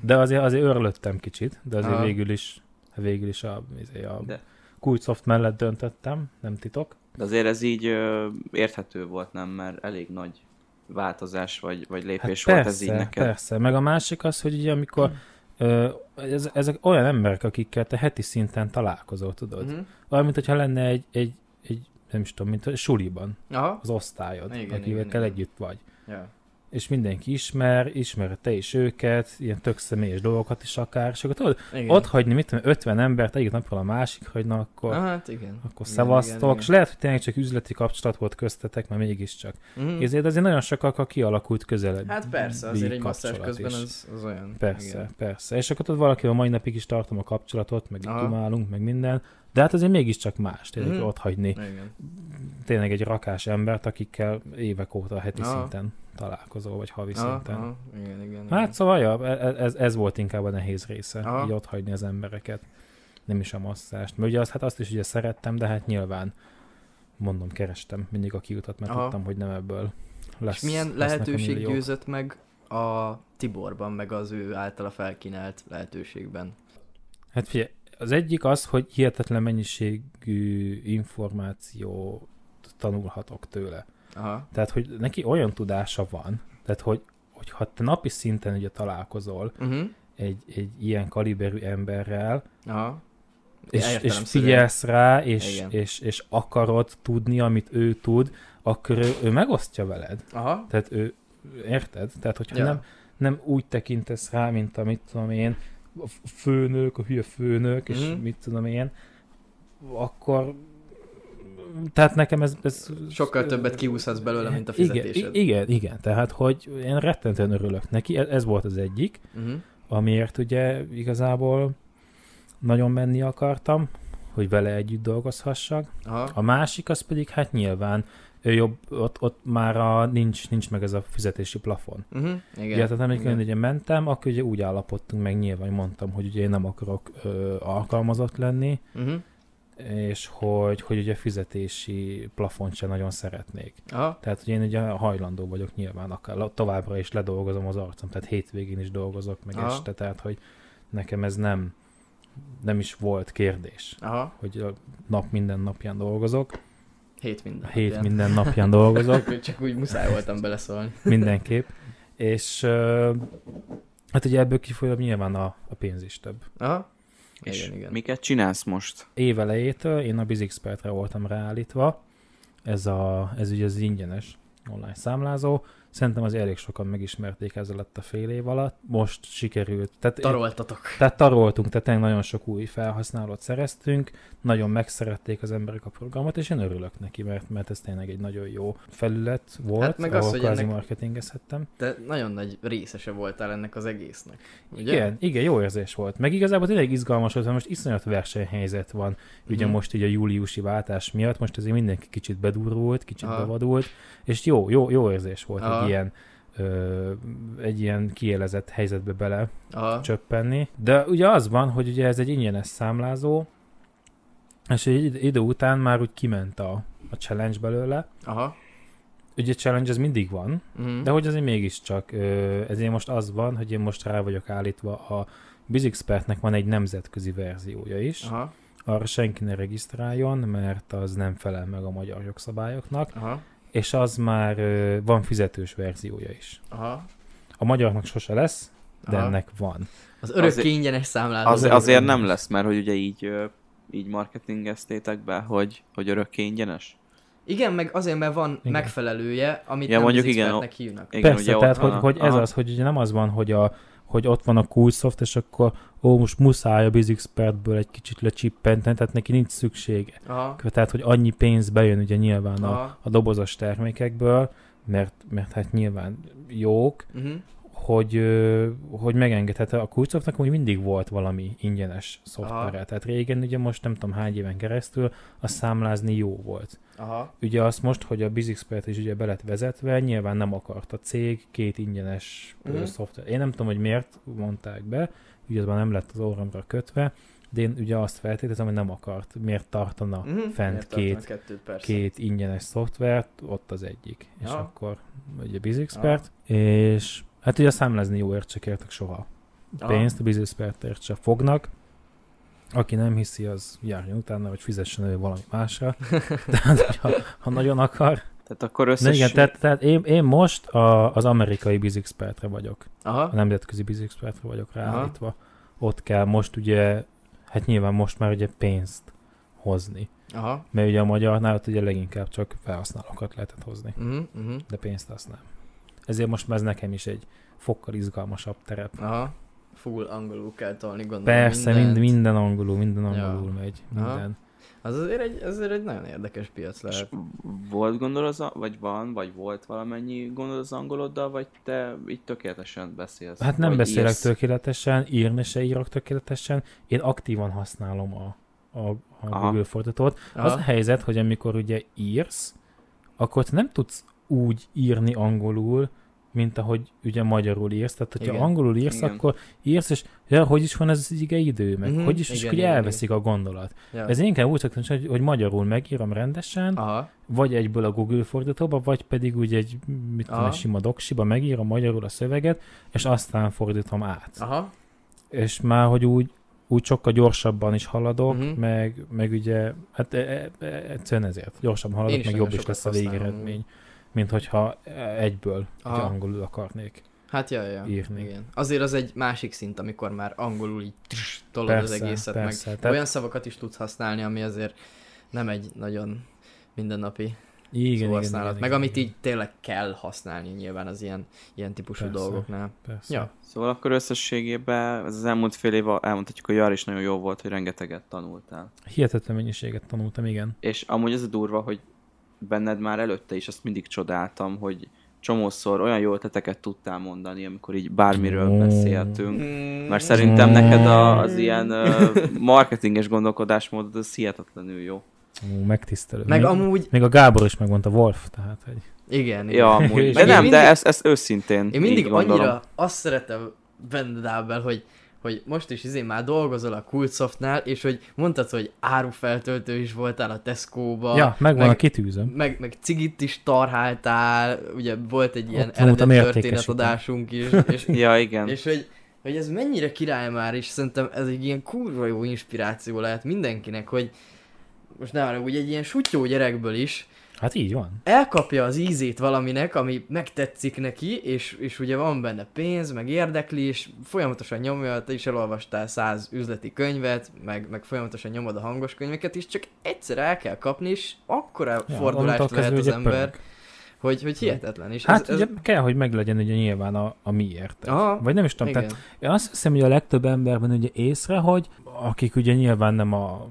de azért, azért örülöttem kicsit, de azért Aha. végül is, végül is a, izé, a De, Kultsoft mellett döntöttem, nem titok. de azért ez így ö, érthető volt, nem? Mert elég nagy változás vagy, vagy lépés hát volt persze, ez így neked. persze. Meg a másik az, hogy ugye amikor ö, ez, ezek olyan emberek, akikkel te heti szinten találkozol, tudod. Mhm. Olyan, mint hogyha lenne egy, egy, egy nem is tudom, mint a suliban, Aha. az osztályod, Igen, igen, igen, igen. együtt vagy. Ja. És mindenki ismer, ismered te is őket, ilyen tök személyes dolgokat is akár, és akkor tudod, Igen. ott hagyni, mit tudom, 50 embert egyik napról a másik, hogy na akkor, Ah, hát igen. akkor Igen, szevasztok, igen, és lehet, hogy tényleg csak üzleti kapcsolat volt köztetek, mert mégiscsak. igen. Mhm. Ezért azért nagyon sokakkal kialakult közelebb. Hát persze, azért egy masszás közben az, az olyan. Persze, Igen. persze. És akkor tudod, valaki a mai napig is tartom a kapcsolatot, meg dumálunk, meg minden, de hát azért mégiscsak más, tényleg Mhm. ott hagyni Igen. tényleg egy rakás embert, akikkel évek óta heti Aha. szinten találkozol, vagy havi Aha, szinten. aha, igen, igen. Hát igen. szóval, ja, ez, ez volt inkább a nehéz része, Aha. így ott hagyni az embereket, nem is a masszást. Mert ugye azt, hát azt is ugye szerettem, de hát nyilván, mondom, kerestem mindig a kiutat, mert Aha. tudtam, hogy nem ebből lesz. És milyen lehetőség győzött meg a Tiborban, meg az ő általa felkínált lehetőségben? Hát figyelj, az egyik az, hogy hihetetlen mennyiségű információt tanulhatok tőle. Aha. Tehát, hogy neki olyan tudása van, tehát, hogy, hogy ha te napi szinten ugye találkozol Uh-huh. egy, egy ilyen kaliberű emberrel, Aha. és, és figyelsz rá, és, Igen. és, és akarod tudni, amit ő tud, akkor ő, ő megosztja veled. Aha. Tehát ő, érted? Tehát, hogyha Ja. nem, nem úgy tekintesz rá, mint amit tudom én, a főnök, a hülye főnök, és Mhm. mit tudom én, akkor tehát nekem ez... ez Sokkal többet kiúszhatsz belőle, mint a igen, fizetésed. i- igen, igen, tehát hogy én rettentően örülök neki, ez, ez volt az egyik, Uh-huh. amiért ugye igazából nagyon menni akartam, hogy vele együtt dolgozhassak. Aha. A másik az pedig hát nyilván ő jobb, ott, ott már a, nincs, nincs meg ez a fizetési plafon. Uh-huh. Igen. Igen, ugye, tehát amikor igen. én ugye mentem, akkor ugye úgy állapodtunk meg nyilván, mondtam, hogy ugye én nem akarok ö, alkalmazott lenni, Uh-huh. És hogy, hogy ugye fizetési plafont sem nagyon szeretnék. Aha. Tehát, hogy én ugye hajlandó vagyok nyilván, akár továbbra is ledolgozom az arcom, tehát hétvégén is dolgozok, meg Aha. este, tehát, hogy nekem ez nem, nem is volt kérdés, Aha. hogy a nap minden napján dolgozok, Hét minden. hét napján. minden napján dolgozok, Csak úgy muszáj voltam beleszólni. mindenképp, és hát ugye ebből kifolyólag nyilván a, a pénz is több. Aha. És Igen, igen. miket csinálsz most? Évelejétől én a BizExpertre voltam ráállítva, ez, a, ez ugye az ingyenes online számlázó, Szerintem az elég sokan megismerték ezzel lett a fél év alatt. Most sikerült. Tehát, Taroltatok. tehát taroltunk, tehát nagyon sok új felhasználót szereztünk, nagyon megszerették az emberek a programot, és én örülök neki, mert, mert ez tényleg egy nagyon jó felület volt, Hát meg az, ahol hogy kvázi ennek- marketingezhettem. Te nagyon nagy részese voltál ennek az egésznek. Ugye? Igen, igen, jó érzés volt. Meg igazából tényleg izgalmas volt, mert most iszonyat versenyhelyzet van, ugye Mhm. most így a júliusi váltás miatt, most azért mindenki kicsit bedurult, kicsit Aha. bevadult, és jó, jó, jó érzés volt Aha. Egy ilyen, ö, egy ilyen kiélezett helyzetbe bele Aha. csöppenni. De ugye az van, hogy ugye ez egy ingyenes számlázó, és egy id- idő után már úgy kiment a, a challenge belőle. Aha. Ugye challenge ez mindig van, Mhm. de hogy azért mégiscsak, ö, ezért most az van, hogy én most rá vagyok állítva a BizExpertnek van egy nemzetközi verziója is. Aha. Arra senki ne regisztráljon, mert az nem felel meg a magyar jogszabályoknak, Aha. És az már ö, van fizetős verziója is. Aha. A magyarnak sose lesz, de Aha. ennek van. Az örök Azért- ingyenes számláló. Az, az azért nem lesz, mert hogy ugye így, így marketingeztétek be, hogy, hogy örökké ingyenes. Igen, meg azért, mert van Igen. megfelelője, amit Ja, nem mondjuk az igen, hívnak. Igen, Persze, ugye tehát ott hogy, hogy ez aha. az, hogy ugye nem az van, hogy, a, hogy ott van a cool soft, és akkor ó, most muszáj a BizExpertből egy kicsit lecsippenteni, tehát neki nincs szüksége. Aha. Tehát, hogy annyi pénz bejön ugye nyilván a, Aha. a dobozos termékekből, mert, mert hát nyilván jók, Uh-huh. Hogy, hogy megengedhet. A Kulcsoftnak úgy mindig volt valami ingyenes szoftvere. Aha. Tehát régen, ugye most nem tudom hány éven keresztül, a számlázni jó volt. Aha. Ugye azt most, hogy a BizExpert is ugye be lett vezetve, nyilván nem akart a cég két ingyenes uh-huh. szoftver. Én nem tudom, hogy miért mondták be, ugye az már nem lett az orromra kötve, de én ugye azt feltételezem, hogy nem akart. Miért tartana Uh-huh. fent két, kettőt, persze. két ingyenes szoftvert, ott az egyik. És Ja. akkor ugye BizExpert, és hát ugye a számlázni jóért se kértek soha Aha. pénzt, a BizExpertért se fognak. Aki nem hiszi, az járjon utána, vagy fizessen ő valami másra. Tehát, hogyha, ha nagyon akar. Tehát akkor összes... igen, tehát, tehát én, én most a, az amerikai BizExpertre vagyok. A Aha. nemzetközi BizExpertre vagyok ráállítva. Ott kell most ugye, hát nyilván most már ugye pénzt hozni. Aha. Mert ugye a magyarnál ott ugye leginkább csak felhasználókat lehetett hozni. Uh-huh. Uh-huh. De pénzt azt nem. Ezért most már ez nekem is egy fokkal izgalmasabb terep. Aha. Full angolul kell tolni, gondolom. Persze, mindent. mind, minden angolul, minden Ja. angolul megy, Aha. minden. Az azért egy, azért egy nagyon érdekes piac És lehet. volt gondol az, vagy van, vagy volt valamennyi gondol az angoloddal, vagy te így tökéletesen beszélsz? Hát nem beszélek írsz? tökéletesen, írni se írok tökéletesen, én aktívan használom a, a, a Aha. Google fordítót. Az a Aha. helyzet, hogy amikor ugye írsz, akkor te nem tudsz úgy írni angolul, mint ahogy ugye magyarul írsz. Tehát, hogyha Igen. angolul írsz, Igen. akkor írsz, és ja, hogy is van ez az ige idő, meg Mhm, hogy is, és igen, akkor igen, elveszik a gondolat. Ja. Ez inkább úgy szoktam, hogy, hogy magyarul megírom rendesen, Aha. vagy egyből a Google fordítóba, vagy pedig úgy egy, mit tudom, egy sima doksiba megírom magyarul a szöveget, és aztán fordítom át. Aha. És már, hogy úgy, úgy sokkal gyorsabban is haladok, Mhm. meg, meg ugye, hát e, e, e, egyszerűen ezért gyorsabban haladok, meg jobb is lesz a végeredmény, mint hogyha egyből Aha. ugye angolul akarnék. Hát ja, ja. Írni. Igen. Azért az egy másik szint, amikor már angolul így tss, tolod az Persze, egészet, persze. meg Tehát- olyan szavakat is tudsz használni, ami azért nem egy nagyon mindennapi Igen, igen, szóhasználat. igen, meg igen, amit igen. így tényleg kell használni nyilván az ilyen, ilyen típusú Persze. dolgoknál. Persze. Ja. Szóval akkor összességében ez az elmúlt fél év elmondhatjuk, hogy Jar is nagyon jó volt, hogy rengeteget tanultál. Hihetetlen mennyiséget tanultam, igen. És amúgy ez a durva, hogy benned már előtte is azt mindig csodáltam, hogy csomószor olyan jó ötleteket tudtál mondani, amikor így bármiről Ó. beszéltünk. Mm. Mert szerintem neked a, az ilyen marketinges gondolkodásmódod az hihetetlenül jó. Ó, megtisztelő. Meg még, amúgy, még a Gábor is megmondta, Wolf, tehát, hogy igen, igen. Ja, amúgy. De nem, mindig- de ezt, ezt őszintén Én mindig annyira azt szeretem benned Ábel, hogy, hogy most is izé már dolgozol a Coolsoftnál, és hogy mondtad, hogy árufeltöltő is voltál a Tesco-ba. ja, megvan meg- a kitűzöm. meg, meg cigit is tarháltál, ugye volt egy ilyen eredet történetadásunk is, és, Ja, igen. és hogy, hogy ez mennyire király már, és szerintem ez egy ilyen kurva jó inspiráció lehet mindenkinek, hogy most ne arra, úgy egy ilyen sutyó gyerekből is, Hát így van. elkapja az ízét valaminek, ami megtetszik neki, és, és ugye van benne pénz, meg érdekli, és folyamatosan nyomja, te is elolvastál száz üzleti könyvet, meg, meg folyamatosan nyomod a hangos könyveket is, csak egyszer el kell kapni, és akkora ja, fordulást vehet az ember, pörög. hogy, hogy hihetetlen. És Hát ez, ugye ez... kell, hogy meglegyen ugye nyilván a, a miért. Aha, Vagy nem is tudom, igen. tehát én azt hiszem, hogy a legtöbb emberben ugye észre, hogy akik ugye nyilván nem a,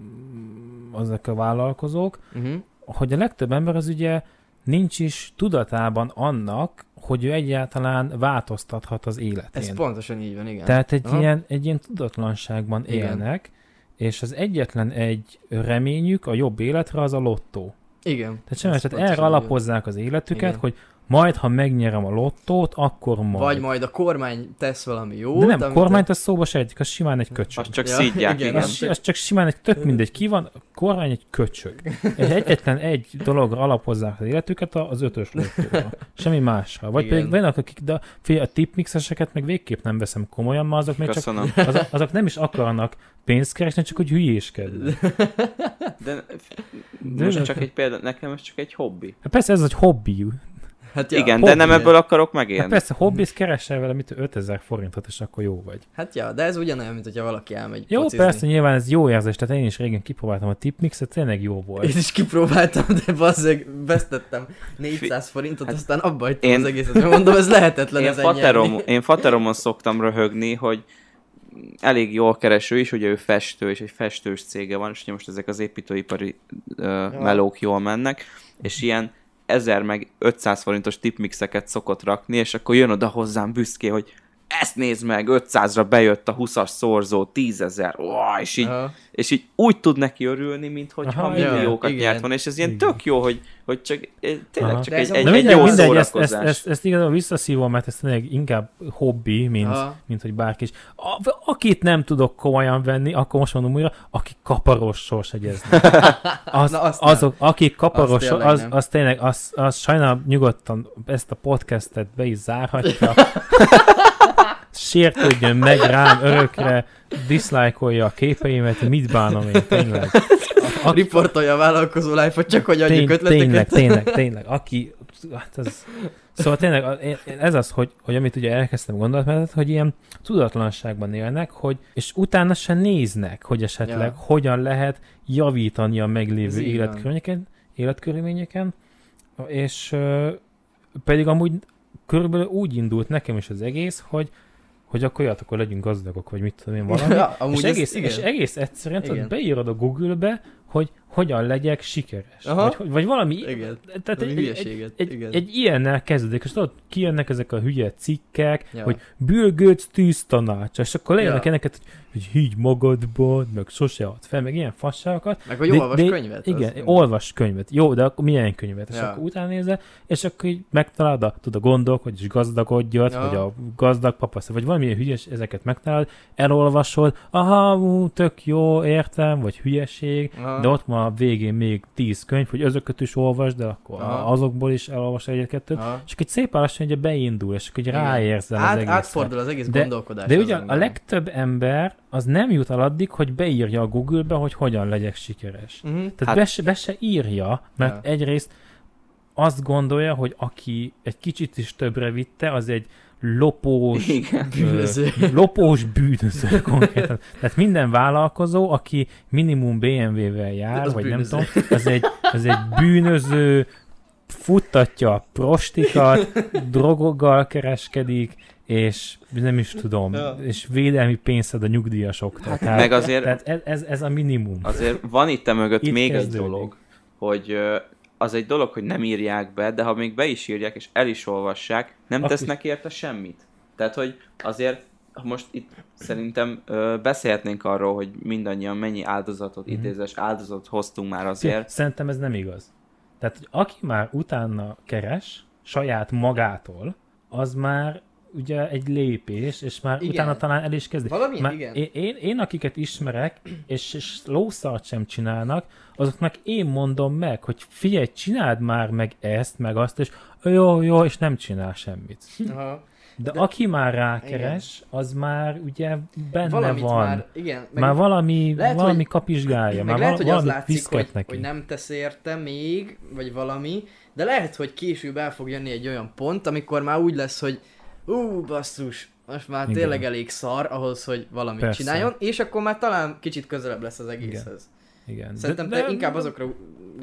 azok a vállalkozók, Uh-huh. Hogy a legtöbb ember az ugye nincs is tudatában annak, hogy ő egyáltalán változtathat az életén. Ez pontosan így van, igen. Tehát egy Aha. ilyen, egy ilyen tudatlanságban Igen. élnek, és az egyetlen egy reményük a jobb életre az a lottó. Igen. Tehát semmi, tehát erre alapozzák az életüket, Igen. hogy majd, ha megnyerem a lottót, akkor majd. Vagy majd a kormány tesz valami jót. De nem, amit- kormányt az szóba se egyik, az simán egy köcsög. Azt csak Ja, szídják, igen, igen. Az, az csak simán egy tök mindegy, ki van, a kormány egy köcsög. És egyetlen egy dologra alapozzák az életüket, az ötös lottóra. Semmi másra. Vagy Igen. pedig vannak, akik, de figyelj, a tipmixeseket meg végképp nem veszem komolyan, mert azok még csak azok, azok nem is akarnak pénzt keresni, csak hogy hülyéskedni. De De most csak egy példa, nekem ez csak egy hobbi. Hát persze ez egy hobbi. Hát Igen, hobbi, de nem ebből akarok Hát megélni. persze, hobbiz keresel vele, mit 5000 forintot, és akkor jó vagy. Hát ja, de ez ugyanolyan, mint hogyha valaki elmegy Jó, focizni. persze, nyilván ez jó érzés, tehát én is régen kipróbáltam a tipmixet, tényleg jó volt. Én is kipróbáltam, de bazzeg, vesztettem 400 forintot, Hát aztán abba hagytam én- az egészet. Mert mondom, ez lehetetlen Én, ezen faterom, nyerni. én fateromon szoktam röhögni, hogy elég jól kereső is, ugye ő festő, és egy festős cége van, és ugye most ezek az építőipari uh, melók jól mennek, és ilyen 1000 meg 500 forintos tipmixeket szokott rakni, és akkor jön oda hozzám büszké, hogy ezt nézd meg, 500-ra bejött a 20-as szorzó, 10 ezer, és így Aha. és így úgy tud neki örülni, mint hogyha Aha, milliókat igen, nyert volna, és ez ilyen Igen. tök jó, hogy, hogy csak eh, tényleg Aha. csak egy, egy, egy jó mindegy ezt, ezt, szórakozás. ezt, ezt igazából visszaszívom, mert ez tényleg inkább hobbi, mint, Aha. mint hogy bárki is. A, akit nem tudok komolyan venni, akkor most mondom újra, akik kaparós sorsegyeznek. Az, Na, azt nem. azok, akik kaparós, az, tényleg az, az tényleg, az, az sajnálom nyugodtan ezt a podcastet be is zárhatja. Sértődjön meg rám örökre, diszlájkolja a képeimet, mit bánom én, tényleg. A riportolja a vállalkozó life csak hogy adjuk Tény, ötleteket. tényleg, tényleg, tényleg. Aki, hát ez, szóval tényleg a- én- én- ez az, hogy, hogy amit ugye elkezdtem gondolatmenetet, hogy ilyen tudatlanságban élnek, hogy, és utána se néznek, hogy esetleg Ja. hogyan lehet javítani a meglévő életkörnyéken, életkörülményeken, és ö, pedig amúgy körülbelül úgy indult nekem is az egész, hogy hogy akkor jött, akkor legyünk gazdagok, vagy mit tudom én valami. Ja, és, ez- egész, igen. és egész egyszerűen tudod, beírod a Google-be, hogy hogyan legyek sikeres. Aha. Vagy, vagy valami, Igen. tehát Valami egy, egy, hülyeséget, egy, igen. egy ilyennel kezdődik, és tudod, kijönnek ezek a hülye cikkek, Ja. hogy Bill Gates tíz tanács, és akkor leírnak Ja. neked, hogy, hogy higgy magadba, meg sose ad fel, meg ilyen fasságokat. Meg hogy De- olvas de- könyvet. Igen, olvas könyvet. Jó, de akkor milyen könyvet? És Ja. akkor utána nézel, és akkor így megtalálod a, tudod, a gondok, hogy is gazdagodjat, Ja. vagy a gazdag papasz, vagy valamilyen hülyes, ezeket megtalálod, elolvasod, aha, ú, tök jó, értem, vagy hülyeség, Aha. de ott van a végén még tíz könyv, hogy azokat is olvasd, de akkor Aha. azokból is elolvas egyet-kettőt, és egy szépen lassan ugye beindul, és akkor ráérzel az Át, egészre. átfordul az egész De- gondolkodás. De az ugye a legtöbb ember az nem jut el addig, hogy beírja a Google-be, hogy hogyan legyek sikeres. Mhm. Tehát Hát- hát, be, se, be se írja, mert Ja. egyrészt azt gondolja, hogy aki egy kicsit is többre vitte, az egy lopós, Igen. Bűnöző. ö, lopós bűnöző konkrétan. Tehát minden vállalkozó, aki minimum BMW-vel jár, Az vagy bűnöző. nem tudom, az egy, az egy bűnöző, futtatja a prostikat, drogokkal kereskedik, és nem is tudom, Ja. és védelmi pénzt ad a nyugdíjasoktól. Hát, tehát, meg azért, tehát ez, ez, ez a minimum. azért van itt a mögött Itt még egy kezdődik. dolog, hogy az egy dolog, hogy nem írják be, de ha még be is írják, és el is olvassák, nem Akkor- tesznek érte semmit. Tehát, hogy azért most itt szerintem ö, beszélhetnénk arról, hogy mindannyian mennyi áldozatot, Mhm. mm-hmm. idézes áldozatot hoztunk már azért. Szerintem ez nem igaz. Tehát, hogy aki már utána keres, saját magától, az már ugye egy lépés, és már Igen. igen. utána talán el is kezdi. Valami, Már igen. Én, én, én, akiket ismerek, és, és lószart sem csinálnak, azoknak én mondom meg, hogy figyelj, csináld már meg ezt, meg azt, és jó, jó, és nem csinál semmit. Aha. De, De- aki már rákeres, az már ugye benne Valamit van. már, igen. Meg már valami, lehet, valami hogy- kapizsgálja, Meg már lehet, hogy az látszik, hogy, neki. hogy nem tesz érte még, vagy valami, de lehet, hogy később el fog jönni egy olyan pont, amikor már úgy lesz, hogy ú, basszus, most már Igen. tényleg elég szar ahhoz, hogy valamit Persze. csináljon, és akkor már talán kicsit közelebb lesz az egészhez. Igen. Szerintem te inkább azokra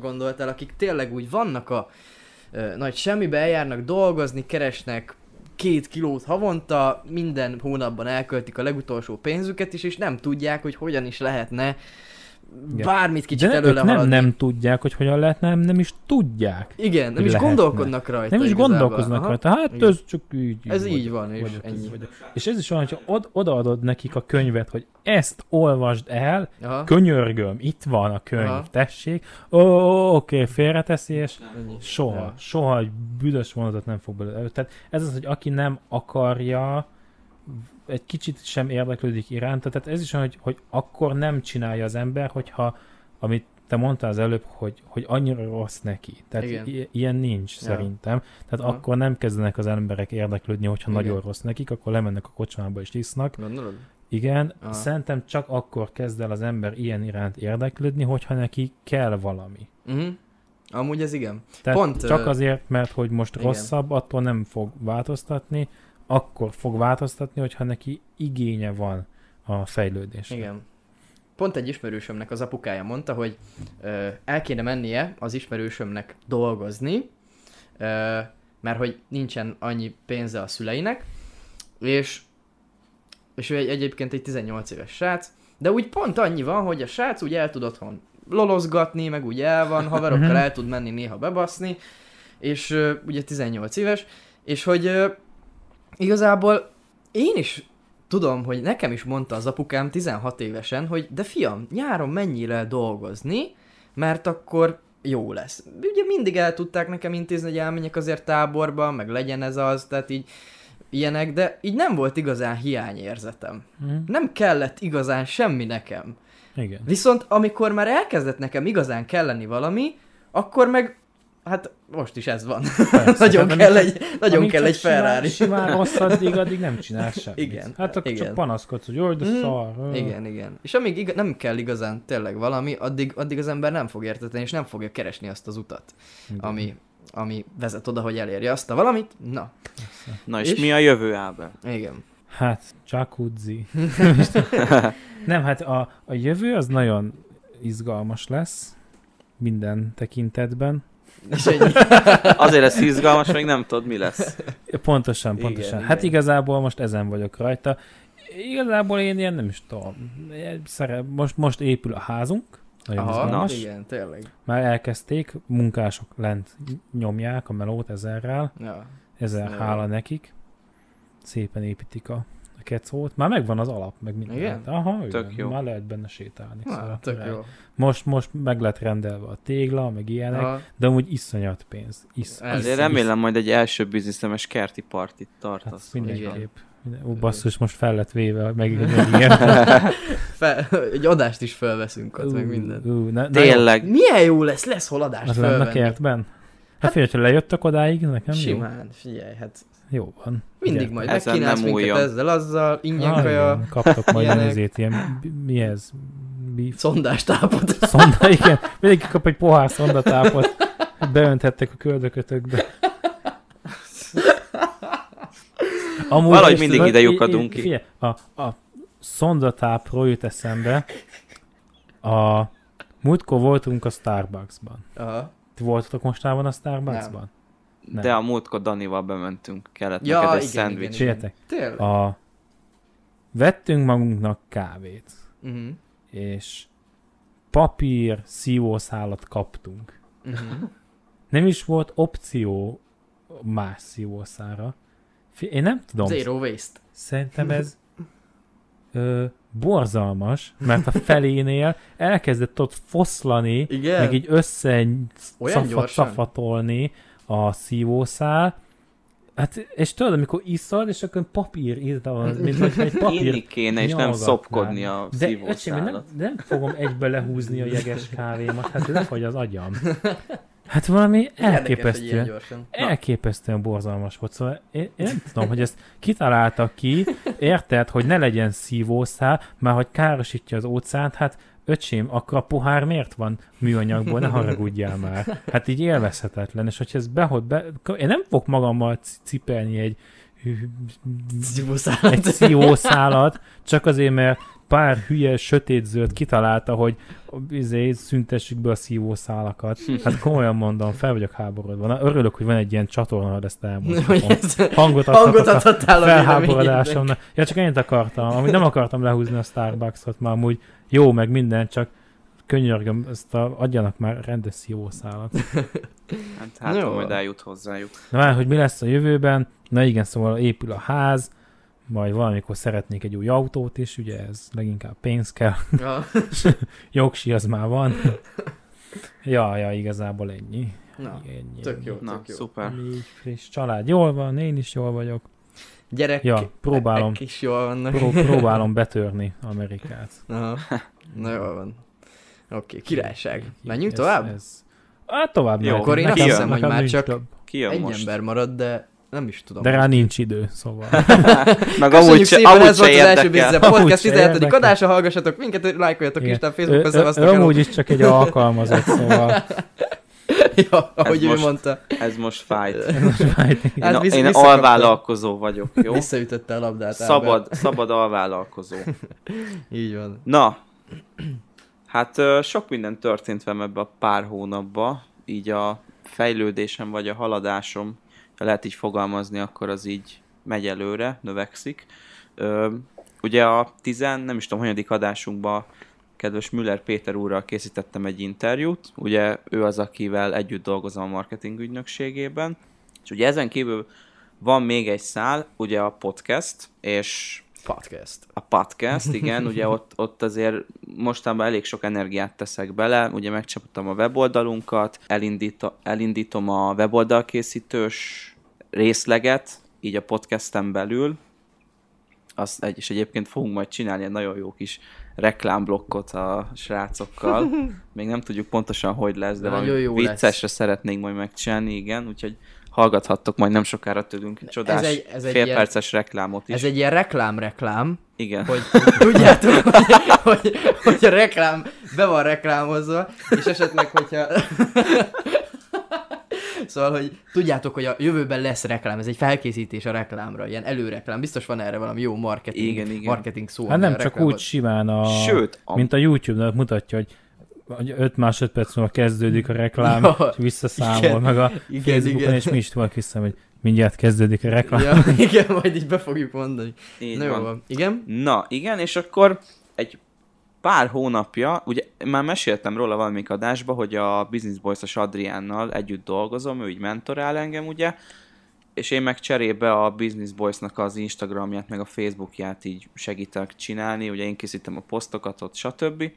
gondoltál, akik tényleg úgy vannak a ö, nagy semmibe, eljárnak dolgozni, keresnek két kilót havonta, minden hónapban elköltik a legutolsó pénzüket is, és nem tudják, hogy hogyan is lehetne Igen. bármit kicsit De előle nem, haladni. nem tudják, hogy hogyan lehet, nem, nem is tudják. Igen, nem is lehetne. gondolkodnak rajta Nem is igazából. gondolkoznak Aha. rajta. Hát Igen. ez csak így. Ez vagy- így van, és vagy- ennyi. vagy- És ez is olyan, hogy od, odaadod nekik a könyvet, hogy ezt olvasd el, Aha. könyörgöm, itt van a könyv, Aha. tessék. Ó, oké, félreteszi, és Ennyi. soha, Ja. soha egy büdös mondatot nem fog belőle. Tehát ez az, hogy aki nem akarja, egy kicsit sem érdeklődik iránta, tehát ez is olyan, hogy, hogy akkor nem csinálja az ember, hogyha, amit te mondtál az előbb, hogy, hogy annyira rossz neki. Tehát Igen. i- ilyen nincs Ja. szerintem. Tehát Aha. akkor nem kezdenek az emberek érdeklődni, hogyha Igen. nagyon rossz nekik, akkor lemennek a kocsmába és isznak. Gondolod? Igen, Aha. szerintem csak akkor kezd el az ember ilyen iránt érdeklődni, hogyha neki kell valami. Uh-huh. Amúgy ez igen. Tehát Pont, csak azért, mert hogy most igen. rosszabb, attól nem fog változtatni, akkor fog változtatni, hogyha neki igénye van a fejlődésre. Igen. Pont egy ismerősömnek az apukája mondta, hogy ö, el kéne mennie az ismerősömnek dolgozni, ö, mert hogy nincsen annyi pénze a szüleinek, és, és ő egy, egyébként egy 18 éves srác, de úgy pont annyi van, hogy a srác úgy el tud otthon lolozgatni, meg úgy el van, haverokkal Mhm. el tud menni néha bebaszni, és ö, ugye 18 éves, és hogy ö, igazából én is tudom, hogy nekem is mondta az apukám 16 évesen, hogy de fiam, nyáron menjél el dolgozni, mert akkor jó lesz. Ugye mindig el tudták nekem intézni, hogy elmenjek azért táborba, meg legyen ez az, tehát így ilyenek, de így nem volt igazán hiányérzetem. Hm? Nem kellett igazán semmi nekem. Igen. Viszont amikor már elkezdett nekem igazán kelleni valami, akkor meg, hát most is ez van. Persze. nagyon Hát, kell egy, nagyon amíg kell egy Ferrari. Simán, simán rossz addig, addig nem csinál semmit. Igen, Hát akkor igen. csak panaszkodsz, hogy jaj, de Mm, szar. Igen, igen. És amíg iga- nem kell igazán tényleg valami, addig, addig az ember nem fog értetni, és nem fogja keresni azt az utat, Igen. ami, ami vezet oda, hogy elérje azt a valamit. Na, Na és, És? mi a jövő, Ábel? igen. Hát, jacuzzi. nem, hát a, a jövő az nagyon izgalmas lesz minden tekintetben. És ennyi. Azért lesz izgalmas, még nem tudod, mi lesz. Pontosan, Igen, pontosan. igen. Hát igazából most ezen vagyok rajta. Igazából én ilyen nem is tudom. Most, most épül a házunk. Nagyon Aha, izgalmas. igen, tényleg. Már elkezdték, munkások lent nyomják a melót ezerrel. Ja. Ezer hála nekik. Szépen építik a kecót. Már megvan az alap, meg minden. Igen? Aha, Tök igen. jó. Már lehet benne sétálni. Na, szóval tök jó. Most, most meg lett rendelve a tégla, meg ilyenek, Aha. de amúgy iszonyat pénz. Isz, Ez- Azért remélem majd egy első bizniszemes kerti partit Hát tartasz. mindenképp. Minden- Ó, basszus, most fel lett véve, meg meg ilyen. Fel, egy adást is felveszünk ott, meg Ú, minden. ú, ne, Tényleg. Milyen jó lesz, lesz hol adást Az lenne a felvenni. kertben? Hát figyelj, ha lejöttök odáig, nekem jó. Simán, figyelj, hát Jó van. mindig Gyertek. majd megkínálsz nem minket ezzel, azzal, ingyen Ah, kaja, Kaptok majd ilyenek. ezért ilyen, mi ez? Beef? szondástápot. Szonda, igen. Mindenki kap egy pohár szondatápot. Beönthettek a köldökötökbe. Amúgy Valahogy mindig ide lyukadunk ki. Figyelj, a, a szondatápról jut eszembe. A múltkor voltunk a Starbucksban. Aha. Ti voltatok mostában a Starbucksban? Nem. De a múltkor Danival bementünk, kellett Ja, neked egy igen, szendvics. igen, Figyeljetek, Tényleg? a... vettünk magunknak kávét, Uh-huh. és papír szívószálat kaptunk. Uh-huh. Nem is volt opció más szívószára. Én nem tudom, Zero waste. szerintem ez ö, borzalmas, mert a felénél elkezdett ott foszlani, Igen? meg így össze szafat, szafatolni a szívószál. Hát, és tudod, amikor iszod, és akkor papír ízda van, mint hogyha egy papír Inni kéne, és nem szopkodni a De öcsém, nem, nem fogom egybe lehúzni a jeges kávémat, hát lefagy az agyam. Hát valami hogy elképesztően, elképesztően borzalmas volt. Szóval én, én nem tudom, hogy ezt kitaláltak ki, érted, hogy ne legyen szívószál, mert hogy károsítja az óceánt, hát öcsém, akkor a pohár miért van műanyagból, ne haragudjál már. Hát így élvezhetetlen, és hogyha ez behod be, én nem fogok magammal cipelni egy egy szívószálat, csak azért, mert pár hülye sötétzöld kitalálta, hogy izé, szüntessük be a szívószálakat. Hát komolyan mondom, fel vagyok háborodva. Na, örülök, hogy van egy ilyen csatorna, hogy ezt ez- Hangot Hangot adhattál a felháborodásomnak. Ja, csak ennyit akartam. Amúgy nem akartam lehúzni a Starbucksot, már amúgy jó, meg minden, csak könyörgöm, ezt a, adjanak már rendes szívószálat. Hát, hát Jó. ha majd eljut hozzájuk. Na már, hogy mi lesz a jövőben? Na igen, szóval épül a ház, majd valamikor szeretnék egy új autót is, ugye ez leginkább pénz kell. Ja. Jogsi az már van. ja, ja, igazából ennyi. Na, ennyi, tök ennyi. jó. Na, jó. szuper. Így friss. Család jól van, én is jól vagyok. Gyerek, Ja, próbálom. is jól vannak. Pró- próbálom betörni Amerikát. Aha. Na jól van. Oké, királyság. Menjünk Ez- tovább? Ez... Hát tovább Jó, akkor én azt hiszem, hogy már csak- több. Ki jön Egy most? ember marad, de nem is tudom. De rá nincs idő, szóval. Meg amúgy se, szépen, amúgy ez volt az első. Bizze Podcast se 17. érdekel. adása, hallgassatok minket, lájkoljatok. Isten Facebookon, hello. amúgy is csak egy alkalmazott, szóval Ja, ahogy ő most- mondta. Ez most fájt. Hát Én, visz- én alvállalkozó vagyok, jó? Visszaütötte a labdát. Szabad, szabad alvállalkozó. Ábel. Így van. Na, hát sok minden történt velem ebbe a pár hónapba, így a fejlődésem vagy a haladásom, ha lehet így fogalmazni, akkor az így megy előre, növekszik. Ö, ugye a tizen, nem is tudom, hanyadik adásunkban kedves Müller Péter úrral készítettem egy interjút, ugye ő az, akivel együtt dolgozom a marketing ügynökségében, és ugye ezen kívül van még egy szál, ugye a podcast, és Podcast. a podcast, igen, ugye ott, ott azért mostanában elég sok energiát teszek bele, ugye megcsapottam a weboldalunkat, elindítom, elindítom a weboldalkészítős részleget, így a podcasten belül, azt egy, és egyébként fogunk majd csinálni egy nagyon jó kis reklámblokkot a srácokkal. Még nem tudjuk pontosan, hogy lesz, de Nagyon valami jó lesz. viccesre szeretnénk majd megcsinálni, igen, úgyhogy hallgathattok majd nem sokára tőlünk csodás egy- ez egy félperces reklámot is. Ez egy ilyen reklám-reklám, Igen. hogy tudjátok, hogy, hogy, hogy a reklám be van reklámozva, és esetleg, hogyha... Szóval, hogy tudjátok, hogy a jövőben lesz reklám, ez egy felkészítés a reklámra, ilyen előreklám. Biztos van erre valami jó marketing, Igen, igen. marketing szó. hát nem csak reklámot- úgy simán, a, Sőt, a, mint a YouTube-nak mutatja, hogy 5 másodperc múlva kezdődik a reklám, Ja, és visszaszámol, igen, meg a Igen, Facebookon, igen. és mi is tudok vissza, hogy mindjárt kezdődik a reklám. Ja, igen, majd így be fogjuk mondani. Így Na jó van. van. Igen? Na, igen, és akkor egy pár hónapja, ugye már meséltem róla valamelyik adásba, hogy a Business Boys-os Adriánnal együtt dolgozom, ő így mentorál engem, ugye, és én meg cserébe a Business Boys-nak az Instagramját, meg a Facebookját így segítek csinálni, ugye én készítem a posztokat ott, stb.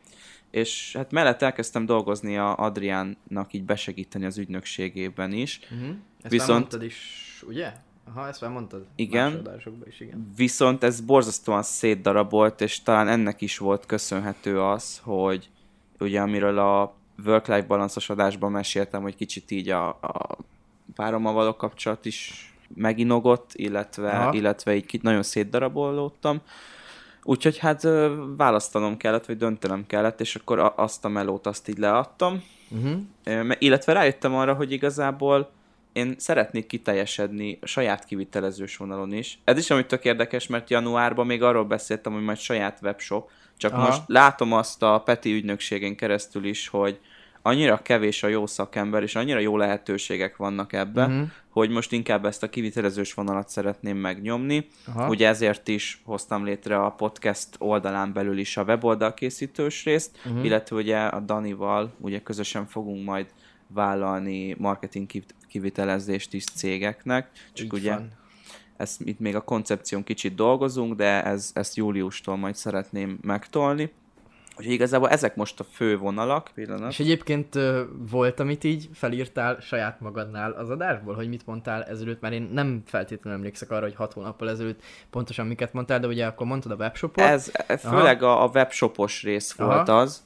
És hát mellett elkezdtem dolgozni a Adriánnak így besegíteni az ügynökségében is, Uh-huh. Ezt Viszont... Már mondtad is, ugye? Aha, ezt már mondtad. Igen. Is, igen. Viszont ez borzasztóan szétdarabolt, és talán ennek is volt köszönhető az, hogy ugye amiről a work-life balanszos adásban meséltem, hogy kicsit így a, a párommal való kapcsolat is meginogott, illetve, Aha. illetve így nagyon szétdarabolódtam. Úgyhogy hát választanom kellett, vagy döntenem kellett, és akkor azt a melót azt így leadtam. Uh-huh. Illetve rájöttem arra, hogy igazából én szeretnék kiteljesedni a saját kivitelezős vonalon is. Ez is, amit tök érdekes, mert januárban még arról beszéltem, hogy majd saját webshop, csak. Aha. most látom azt a Peti ügynökségen keresztül is, hogy annyira kevés a jó szakember, és annyira jó lehetőségek vannak ebben, Mhm. uh-huh. hogy most inkább ezt a kivitelezős vonalat szeretném megnyomni. Aha. Ugye ezért is hoztam létre a podcast oldalán belül is a weboldal készítős részt, uh-huh. illetve ugye a Danival ugye közösen fogunk majd vállalni marketing kiv- kivitelezést is cégeknek, csak Így ugye van. ezt itt még a koncepción kicsit dolgozunk, de ez, ezt júliustól majd szeretném megtolni. Úgyhogy igazából ezek most a fő vonalak. Pillanat. És egyébként volt, amit így felírtál saját magadnál az adásból, hogy mit mondtál ezelőtt, mert én nem feltétlenül emlékszek arra, hogy hat hónappal ezelőtt pontosan miket mondtál, de ugye akkor mondtad a webshopot. Ez főleg a, a webshopos rész Aha. volt az.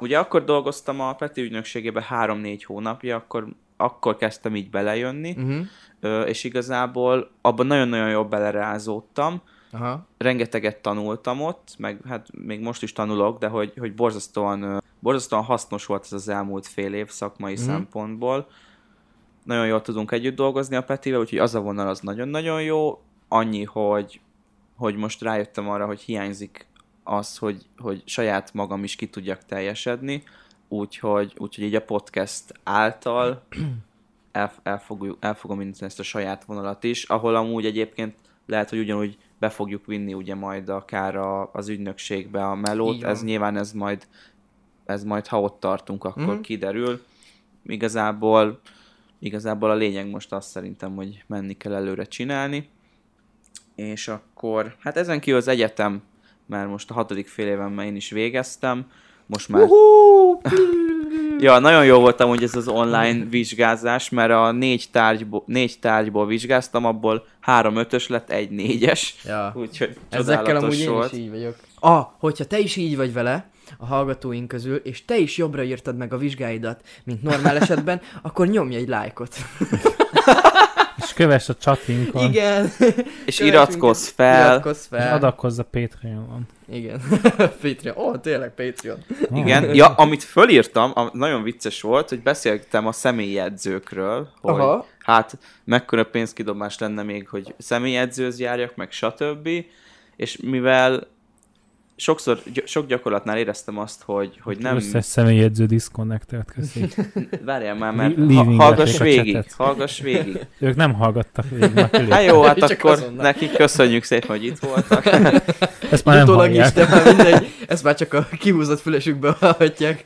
Ugye akkor dolgoztam a Peti ügynökségében 3-4 hónapja, akkor, akkor kezdtem így belejönni, Uh-huh. és igazából abban nagyon-nagyon jól belerázódtam, Aha. rengeteget tanultam ott, meg hát még most is tanulok, de hogy, hogy borzasztóan, borzasztóan hasznos volt ez az elmúlt fél év szakmai mm. szempontból. Nagyon jól tudunk együtt dolgozni a Petivel, úgyhogy az a vonal az nagyon-nagyon jó. Annyi, hogy, hogy most rájöttem arra, hogy hiányzik az, hogy, hogy saját magam is ki tudjak teljesedni, úgyhogy, úgyhogy így a podcast által el, el, fogjuk, el fogom indítani ezt a saját vonalat is, ahol amúgy egyébként lehet, hogy ugyanúgy be fogjuk vinni ugye majd akár a, az ügynökségbe a melót, ez nyilván ez majd, ez majd ha ott tartunk, akkor Mhm. mm. kiderül. Igazából, igazából a lényeg most azt szerintem, hogy menni kell előre csinálni. És akkor, hát ezen kívül az egyetem, mert most a hatodik fél évemben én is végeztem, most már Uh-huh. Ja, nagyon jó voltam, hogy ez az online vizsgázás, mert a négy, tárgyból, négy tárgyból vizsgáztam, abból három ötös lett, egy négyes. Ja. Úgyhogy Ezekkel amúgy én volt. is így vagyok. Ah, hogyha te is így vagy vele, a hallgatóink közül, és te is jobbra írtad meg a vizsgáidat, mint normál esetben, akkor nyomj egy lájkot. És kövess a csatinkon, Igen. És iratkozz fel. Iratkozz és fel. adakozz a Patreonon. Igen. Patreon. Ó, oh, tényleg Patreon. Igen, ja, amit fölírtam, nagyon vicces volt, hogy beszéltem a személyjegyzőkről, hogy Aha. hát mekkora pénzkidobás lenne még, hogy személyjegyzőz járjak, meg stb. És mivel sokszor, gy- sok gyakorlatnál éreztem azt, hogy, hogy nem... Összes személyjegyző disconnectert, köszi. Várjál már, mert ha, hallgass a végig, chatet. hallgass végig. Ők nem hallgattak végig. Hát jó, hát Csak akkor azonnal. nekik köszönjük szépen, hogy itt voltak. Ezt már nem Utólag is, hallják. de már mindegy. Ezt már csak a kihúzott fülesükbe hallhatják.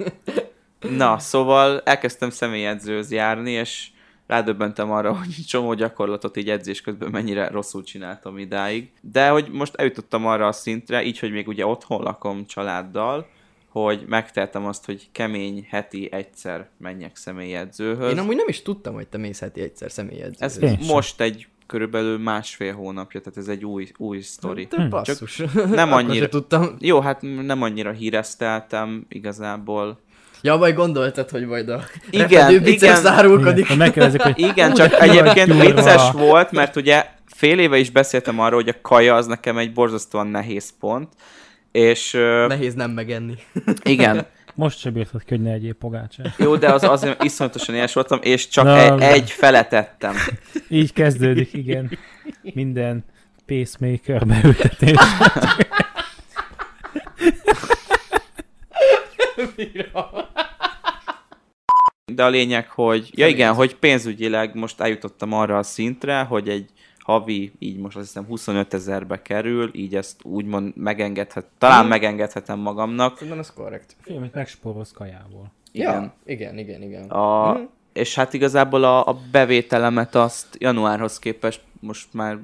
Na, szóval elkezdtem személyedzőz járni, és rádöbbentem arra, hogy csomó gyakorlatot így edzés közben mennyire rosszul csináltam idáig. De hogy most eljutottam arra a szintre, így, hogy még ugye otthon lakom családdal, hogy megteltem azt, hogy kemény heti egyszer menjek személyedzőhöz. Én amúgy nem is tudtam, hogy te mész heti egyszer személyedzőre. Ez Én sem. most egy körülbelül másfél hónapja, tehát ez egy új, új sztori. Te basszus. nem Akkor annyira- tudtam. Jó, hát nem annyira híreszteltem igazából. Ja, majd gondoltad, hogy majd a Igen, igen. zárulkodik. Hogy megkérdezik, hogy Igen, csak egyébként vicces volt, mert ugye fél éve is beszéltem arról, hogy a kaja az nekem egy borzasztóan nehéz pont, és Nehéz nem megenni. igen, most se bírtad ki, hogy ne egyéb pogácsát. jó, de az azért iszonyatosan éhes voltam, és csak Na, e- egy felet ettem. Így kezdődik, igen. Minden pacemaker beültetés. Mira? De a lényeg, hogy, ja igen, hogy pénzügyileg most eljutottam arra a szintre, hogy egy havi, így most azt hiszem 25 ezerbe kerül, így ezt úgymond megengedhet, talán Mhm. megengedhetem magamnak. Szerintem ez korrekt. Filmet megspórolsz kajából. Igen. Ja, igen, igen, igen. A, Mhm. És hát igazából a, a bevételemet azt januárhoz képest most már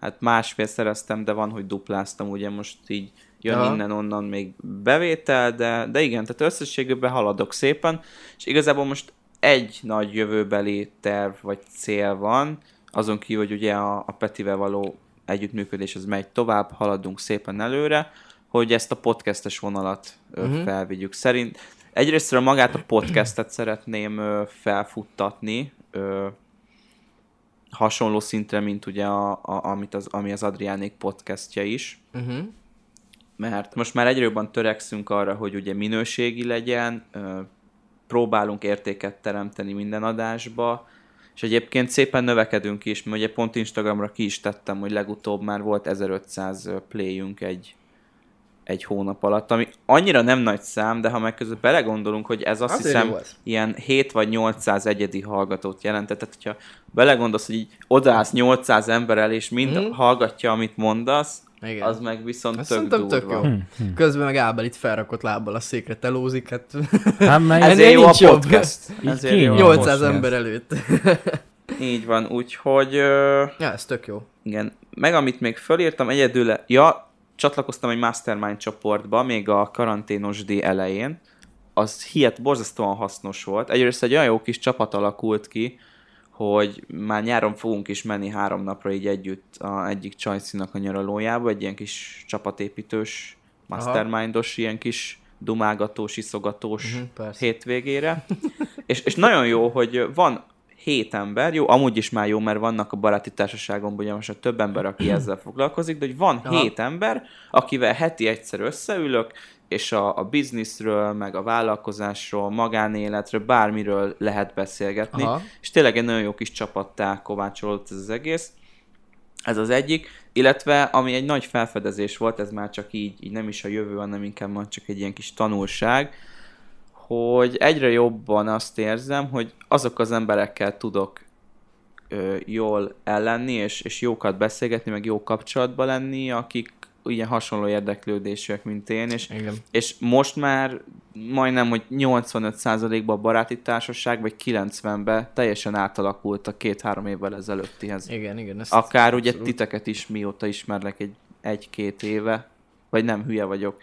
hát másfél szereztem, de van, hogy dupláztam, ugye most így jön Aha. innen-onnan még bevétel, de, de igen, tehát összességében haladok szépen, és igazából most egy nagy jövőbeli terv vagy cél van, azon kívül, hogy ugye a, a Petivel való együttműködés az megy tovább, haladunk szépen előre, hogy ezt a podcastes vonalat uh-huh. Felvigyük. Szerint egyrésztről magát a podcastet szeretném felfuttatni, hasonló szintre, mint ugye a, a, amit az, ami az Adriánék podcastja is, Uh-huh. Mert most már egyre jobban törekszünk arra, hogy ugye minőségi legyen, próbálunk értéket teremteni minden adásba, és egyébként szépen növekedünk is, mert ugye pont Instagramra ki is tettem, hogy legutóbb már volt 1500 playünk egy, egy hónap alatt, ami annyira nem nagy szám, de ha meg között belegondolunk, hogy ez azt Azért hiszem az. ilyen 7 vagy 800 egyedi hallgatót jelentett, tehát hogyha belegondolsz, hogy így odaállsz 800 ember el, és mind Mhm. hallgatja, amit mondasz, Igen. az meg viszont Azt tök durva. tök jó. Hm, hm. Közben meg Ábel itt felrakott lábbal a székre telózik, hát Hát meg Ez- Ezért jó a podcast. Ezért jó a kényelmes. 800 podcast. ember előtt. Így van, úgyhogy ja, ez tök jó. igen. Meg amit még fölírtam, egyedül, ja, csatlakoztam egy mastermind csoportba, még a karanténos D elején. Az hihet borzasztóan hasznos volt. Egyrészt egy olyan jó kis csapat alakult ki, hogy már nyáron fogunk is menni három napra így együtt a egyik csajcinak a nyaralójába, egy ilyen kis csapatépítős, mastermindos, ilyen kis dumálgatós, iszogatós persze. hétvégére. és, és nagyon jó, hogy van hét ember, jó, amúgy is már jó, mert vannak a baráti társaságomban ugye most több ember, aki ezzel foglalkozik, de hogy van Aha. hét ember, akivel heti egyszer összeülök, és a, a bizniszről, meg a vállalkozásról, magánéletről, bármiről lehet beszélgetni. Aha. És tényleg egy nagyon jó kis csapattá kovácsolódott ez az egész. Ez az egyik, illetve ami egy nagy felfedezés volt, ez már csak így, így nem is a jövő, hanem inkább már csak egy ilyen kis tanulság, hogy egyre jobban azt érzem, hogy azok az emberekkel tudok ö, jól ellenni, és, és jókat beszélgetni, meg jó kapcsolatban lenni, akik ilyen hasonló érdeklődésűek, mint én, és Igen. és most már majdnem, hogy 85%-ban a baráti társaság, vagy 90-ben teljesen átalakult a két-három évvel ezelőttihez. Igen, igen. Ezt Akár ugye abszolút. titeket is mióta ismerlek egy, egy-két éve, vagy nem hülye vagyok,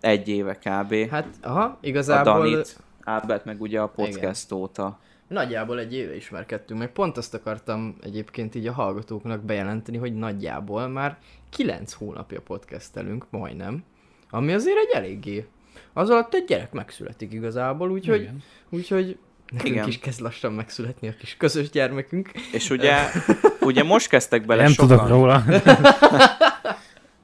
egy éve kb. Hát, aha, a igazából Danit, Ábelt meg ugye a podcast óta. Nagyjából egy éve ismerkedtünk meg. Pont azt akartam egyébként így a hallgatóknak bejelenteni, hogy nagyjából már 9 hónapja podcastelünk, majdnem. Ami azért egy eléggé. Az alatt egy gyerek megszületik igazából, úgyhogy, Igen. úgyhogy nekünk Igen. is kezd lassan megszületni a kis közös gyermekünk. És ugye, ugye most kezdtek bele Nem sokan. tudok róla.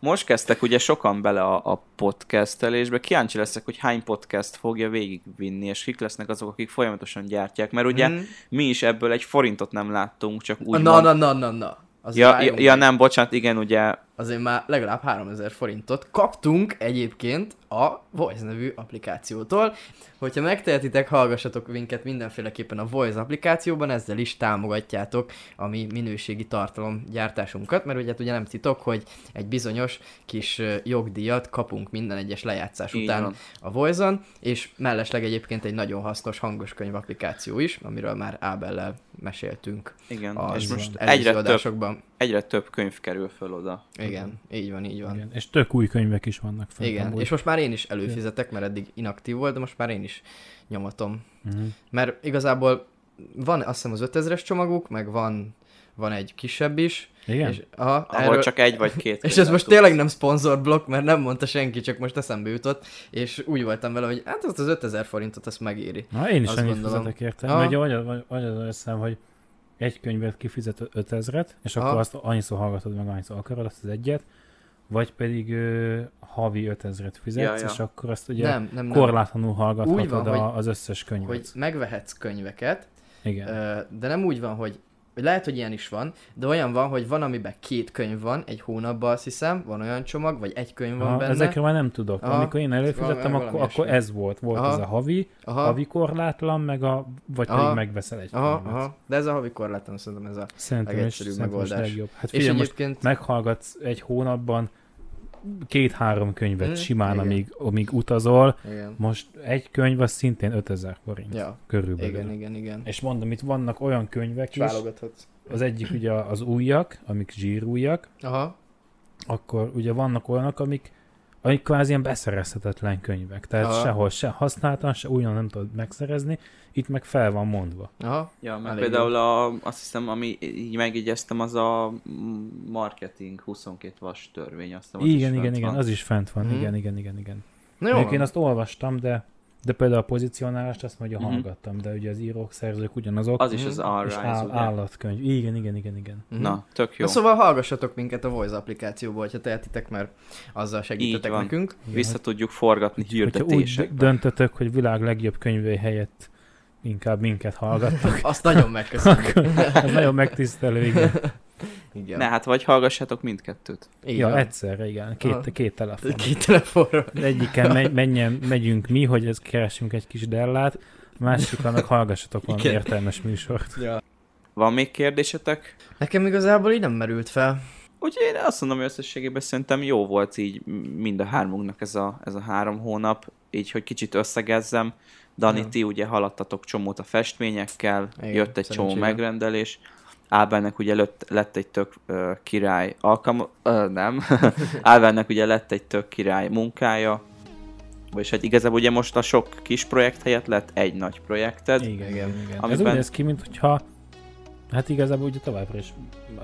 Most kezdtek ugye sokan bele a, a podcastelésbe. Kíváncsi leszek, hogy hány podcast fogja végigvinni, és kik lesznek azok, akik folyamatosan gyártják. Mert ugye Mhm. mi is ebből egy forintot nem láttunk, csak úgy Na, na, na, na, na. Ja, ja, ja, nem, bocsánat, igen, ugye Azért már legalább 3000 forintot kaptunk egyébként a Voice nevű applikációtól. Hogyha megtehetitek, hallgassatok minket mindenféleképpen a Voice applikációban, ezzel is támogatjátok a mi minőségi tartalomgyártásunkat, mert ugye, hát ugye nem titok, hogy egy bizonyos kis jogdíjat kapunk minden egyes lejátszás Így után a Voice-on, és mellesleg egyébként egy nagyon hasznos hangos könyv applikáció is, amiről már Ábellel meséltünk igen, és most egyre több, adásokban. egyre több könyv kerül föl oda. Igen, így van, így van. Igen. És tök új könyvek is vannak fent. Igen, amúgy. és most már én is előfizetek, mert eddig inaktív volt, de most már én is nyomatom. Mhm. Mert igazából van azt hiszem az 5000-es csomaguk, meg van, van egy kisebb is. Igen? És, aha, Ahol erről, csak egy vagy két és ez most tudsz. tényleg nem szponzorblokk, mert nem mondta senki, csak most eszembe jutott, és úgy voltam vele, hogy hát azt az 5000 forintot azt megéri. Na, én is Azt annyit gondolom. fizetek érte. Mert ugye vagy, vagy, vagy az eszem, hogy egy könyvet kifizet 5000-et, és Aha. akkor azt annyiszor hallgatod meg, annyiszor akarod, azt az egyet, vagy pedig ö, havi 5000-et fizetsz, Ja, ja. és akkor azt ugye Nem, nem, nem. korlátlanul hallgathatod Úgy van, a, hogy- az összes könyvet. Hogy megvehetsz könyveket, Igen. Ö, de nem úgy van, hogy vagy lehet, hogy ilyen is van, de olyan van, hogy van, amiben két könyv van, egy hónapban azt hiszem, van olyan csomag, vagy egy könyv van Aha, benne. ezekről már nem tudok. Aha. Amikor én előfizettem, akkor, akkor ez volt. Volt Aha. ez a havi, Aha, havi korlátlan, meg a, vagy Aha. pedig megveszel egy aha, könyvet. aha, de ez a havi korlátlan, szerintem ez a... Szerintem Legegyszerűbb is megoldás. legjobb. Hát És figyelj, most egyébként... meghallgatsz egy hónapban két-három könyvet Mhm, simán, igen. amíg, amíg utazol. Igen. Most egy könyv az szintén 5000 forint Ja, körülbelül. igen, igen, igen. És mondom, itt vannak olyan könyvek És is, az egyik ugye az újak, amik zsírújak, Aha, akkor ugye vannak olyanok, amik, amik kvázi ilyen beszerezhetetlen könyvek. Tehát Aha. sehol se használtan, se újon nem tudod megszerezni, itt meg fel van mondva. aha, Ja, mert Elég például a, azt hiszem, ami így megjegyeztem, az a mm, marketing 22 vas törvény. Azt hiszem, az igen, igen, igen, van. az is fent van, Mhm. igen, igen, igen, igen. Na Jó, jó én azt olvastam, de de például a pozícionálást azt mondja, Mhm. hallgattam, de ugye az írók, szerzők ugyanazok, Az is az Mhm. és R-Rise, áll, ugye? állatkönyv. Igen, igen, igen, igen. Mhm. Na, tök jó. Na szóval hallgassatok minket a Voice applikációból, ha tehetitek, mert azzal segítetek nekünk. Vissza tudjuk forgatni Hogyha úgy döntötök, hogy világ legjobb könyvé helyett inkább minket hallgattok, Azt nagyon megköszönjük. ez nagyon megtisztelő, igen. Igen. Ne, hát vagy hallgassátok mindkettőt. Így ja, egyszerre, igen. Két, Aha. két telefon. Két telefonról. Az egyiken megy, menjen, megyünk mi, hogy ez keresünk egy kis dellát, a másikra meg hallgassatok valami Igen. értelmes műsort. Ja. Van még kérdésetek? Nekem igazából így nem merült fel. Úgyhogy én azt mondom, hogy összességében szerintem jó volt így mind a hármunknak ez a, ez a három hónap, így, hogy kicsit összegezzem. Dani, Ja. ti ugye haladtatok csomót a festményekkel, Igen, jött egy csomó megrendelés. Ábelnek ugye lett, lett egy tök ö, király alkalma, ö, nem, Ábelnek ugye lett egy tök király munkája, vagyis hát igazából ugye most a sok kis projekt helyett lett egy nagy projekted. Igen, igen, igen. Ez Amiben- úgy néz ki, mint hogyha hát igazából ugye továbbra is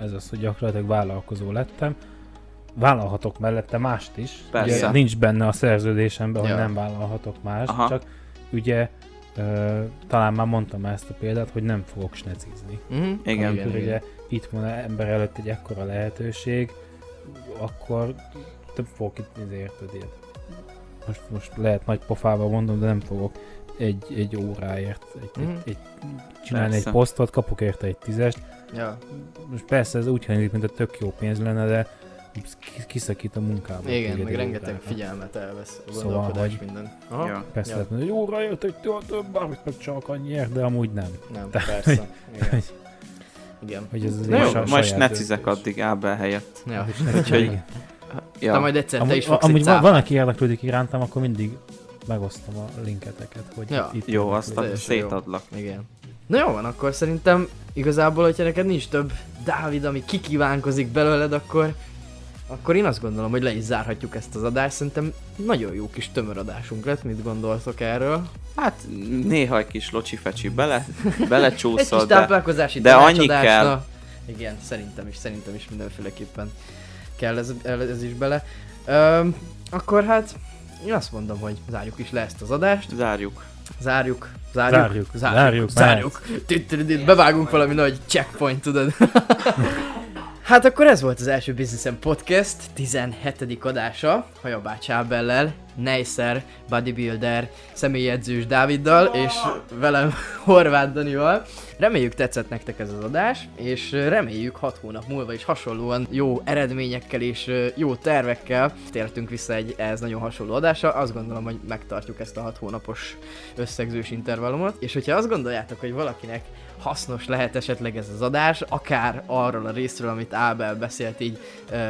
ez az, hogy gyakorlatilag vállalkozó lettem. Vállalhatok mellette mást is. Persze. Ugye nincs benne a szerződésemben, hogy Ja. nem vállalhatok mást, Aha. csak ugye ö, talán már mondtam ezt a példát, hogy nem fogok snecizni. Mhm. Igen. Amikor ugye itt van ember előtt egy ekkora lehetőség, akkor nem fogok itt érted ilyet. Most, most lehet nagy pofával mondom, de nem fogok egy, egy óráért egy, Mhm. egy, egy, csinálni Persze. egy posztot, kapok érte egy tízest. Ja. Most persze ez úgy hangzik, mint a tök jó pénz lenne, de kiszakít a munkába. Igen, meg egy rengeteg figyelmet elvesz a Szóval, gondolkodás hogy- minden. Aha. Ja. Persze Ja. lehet mondani, hogy óra jött egy több, bármit meg csak annyiért, de amúgy nem. Nem, Tehát, persze. Igen. Igen. Hogy ez az Na jó, saját necizek addig Ábel helyett. Ja. Úgyhogy Ja. majd egyszer te Amúgy, is fogsz amúgy egy van, van, aki érdeklődik irántam, akkor mindig megosztom a linketeket, hogy Ja. itt Jó, azt szétadlak. Igen. Na jó van, akkor szerintem igazából, hogyha neked nincs több Dávid, ami kikívánkozik belőled, akkor akkor én azt gondolom, hogy le is zárhatjuk ezt az adást. Szerintem nagyon jó kis tömör adásunk lett. Mit gondoltok erről? Hát néha egy kis locsifecsi bele, Egy kis belecsúszol, de táplálkozási de annyi kell. Igen, szerintem is, szerintem is mindenféleképpen kell ez, ez is bele. Öm, akkor hát én azt mondom, hogy zárjuk is le ezt az adást. zárjuk. Zárjuk, zárjuk, Zárjuk, zárjuk, zárjuk, zárjuk. Tüttürüdüt, Bevágunk valami nagy checkpoint, tudod. Hát akkor ez volt az első Businessem Podcast 17. adása, Hajabács Ábellel, Neisser, bodybuilder, személyedzős Dáviddal, és velem Horváth Danival. Reméljük tetszett nektek ez az adás, és reméljük 6 hónap múlva is hasonlóan jó eredményekkel és jó tervekkel tértünk vissza egy ehhez nagyon hasonló adásra. Azt gondolom, hogy megtartjuk ezt a 6 hónapos összegzős intervallumot, és hogyha azt gondoljátok, hogy valakinek hasznos lehet esetleg ez az adás, akár arról a részről, amit Ábel beszélt így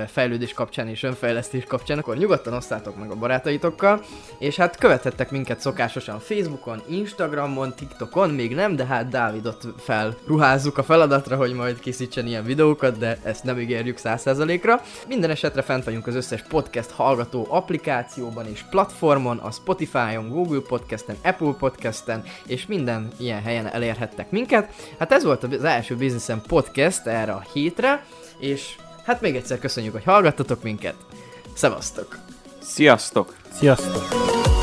fejlődés kapcsán és önfejlesztés kapcsán, akkor nyugodtan osztátok meg a barátaitokkal, és hát követhettek minket szokásosan Facebookon, Instagramon, TikTokon, még nem, de hát Dávidot felruházzuk a feladatra, hogy majd készítsen ilyen videókat, de ezt nem ígérjük 100%-ra. Minden esetre fent vagyunk az összes podcast hallgató applikációban és platformon, a Spotify-on, Google Podcasten, Apple Podcasten, és minden ilyen helyen elérhettek minket. Hát ez volt az első Businessen podcast erre a hétre, és hát még egyszer köszönjük, hogy hallgattatok minket. Szevasztok! Sziasztok! Sziasztok!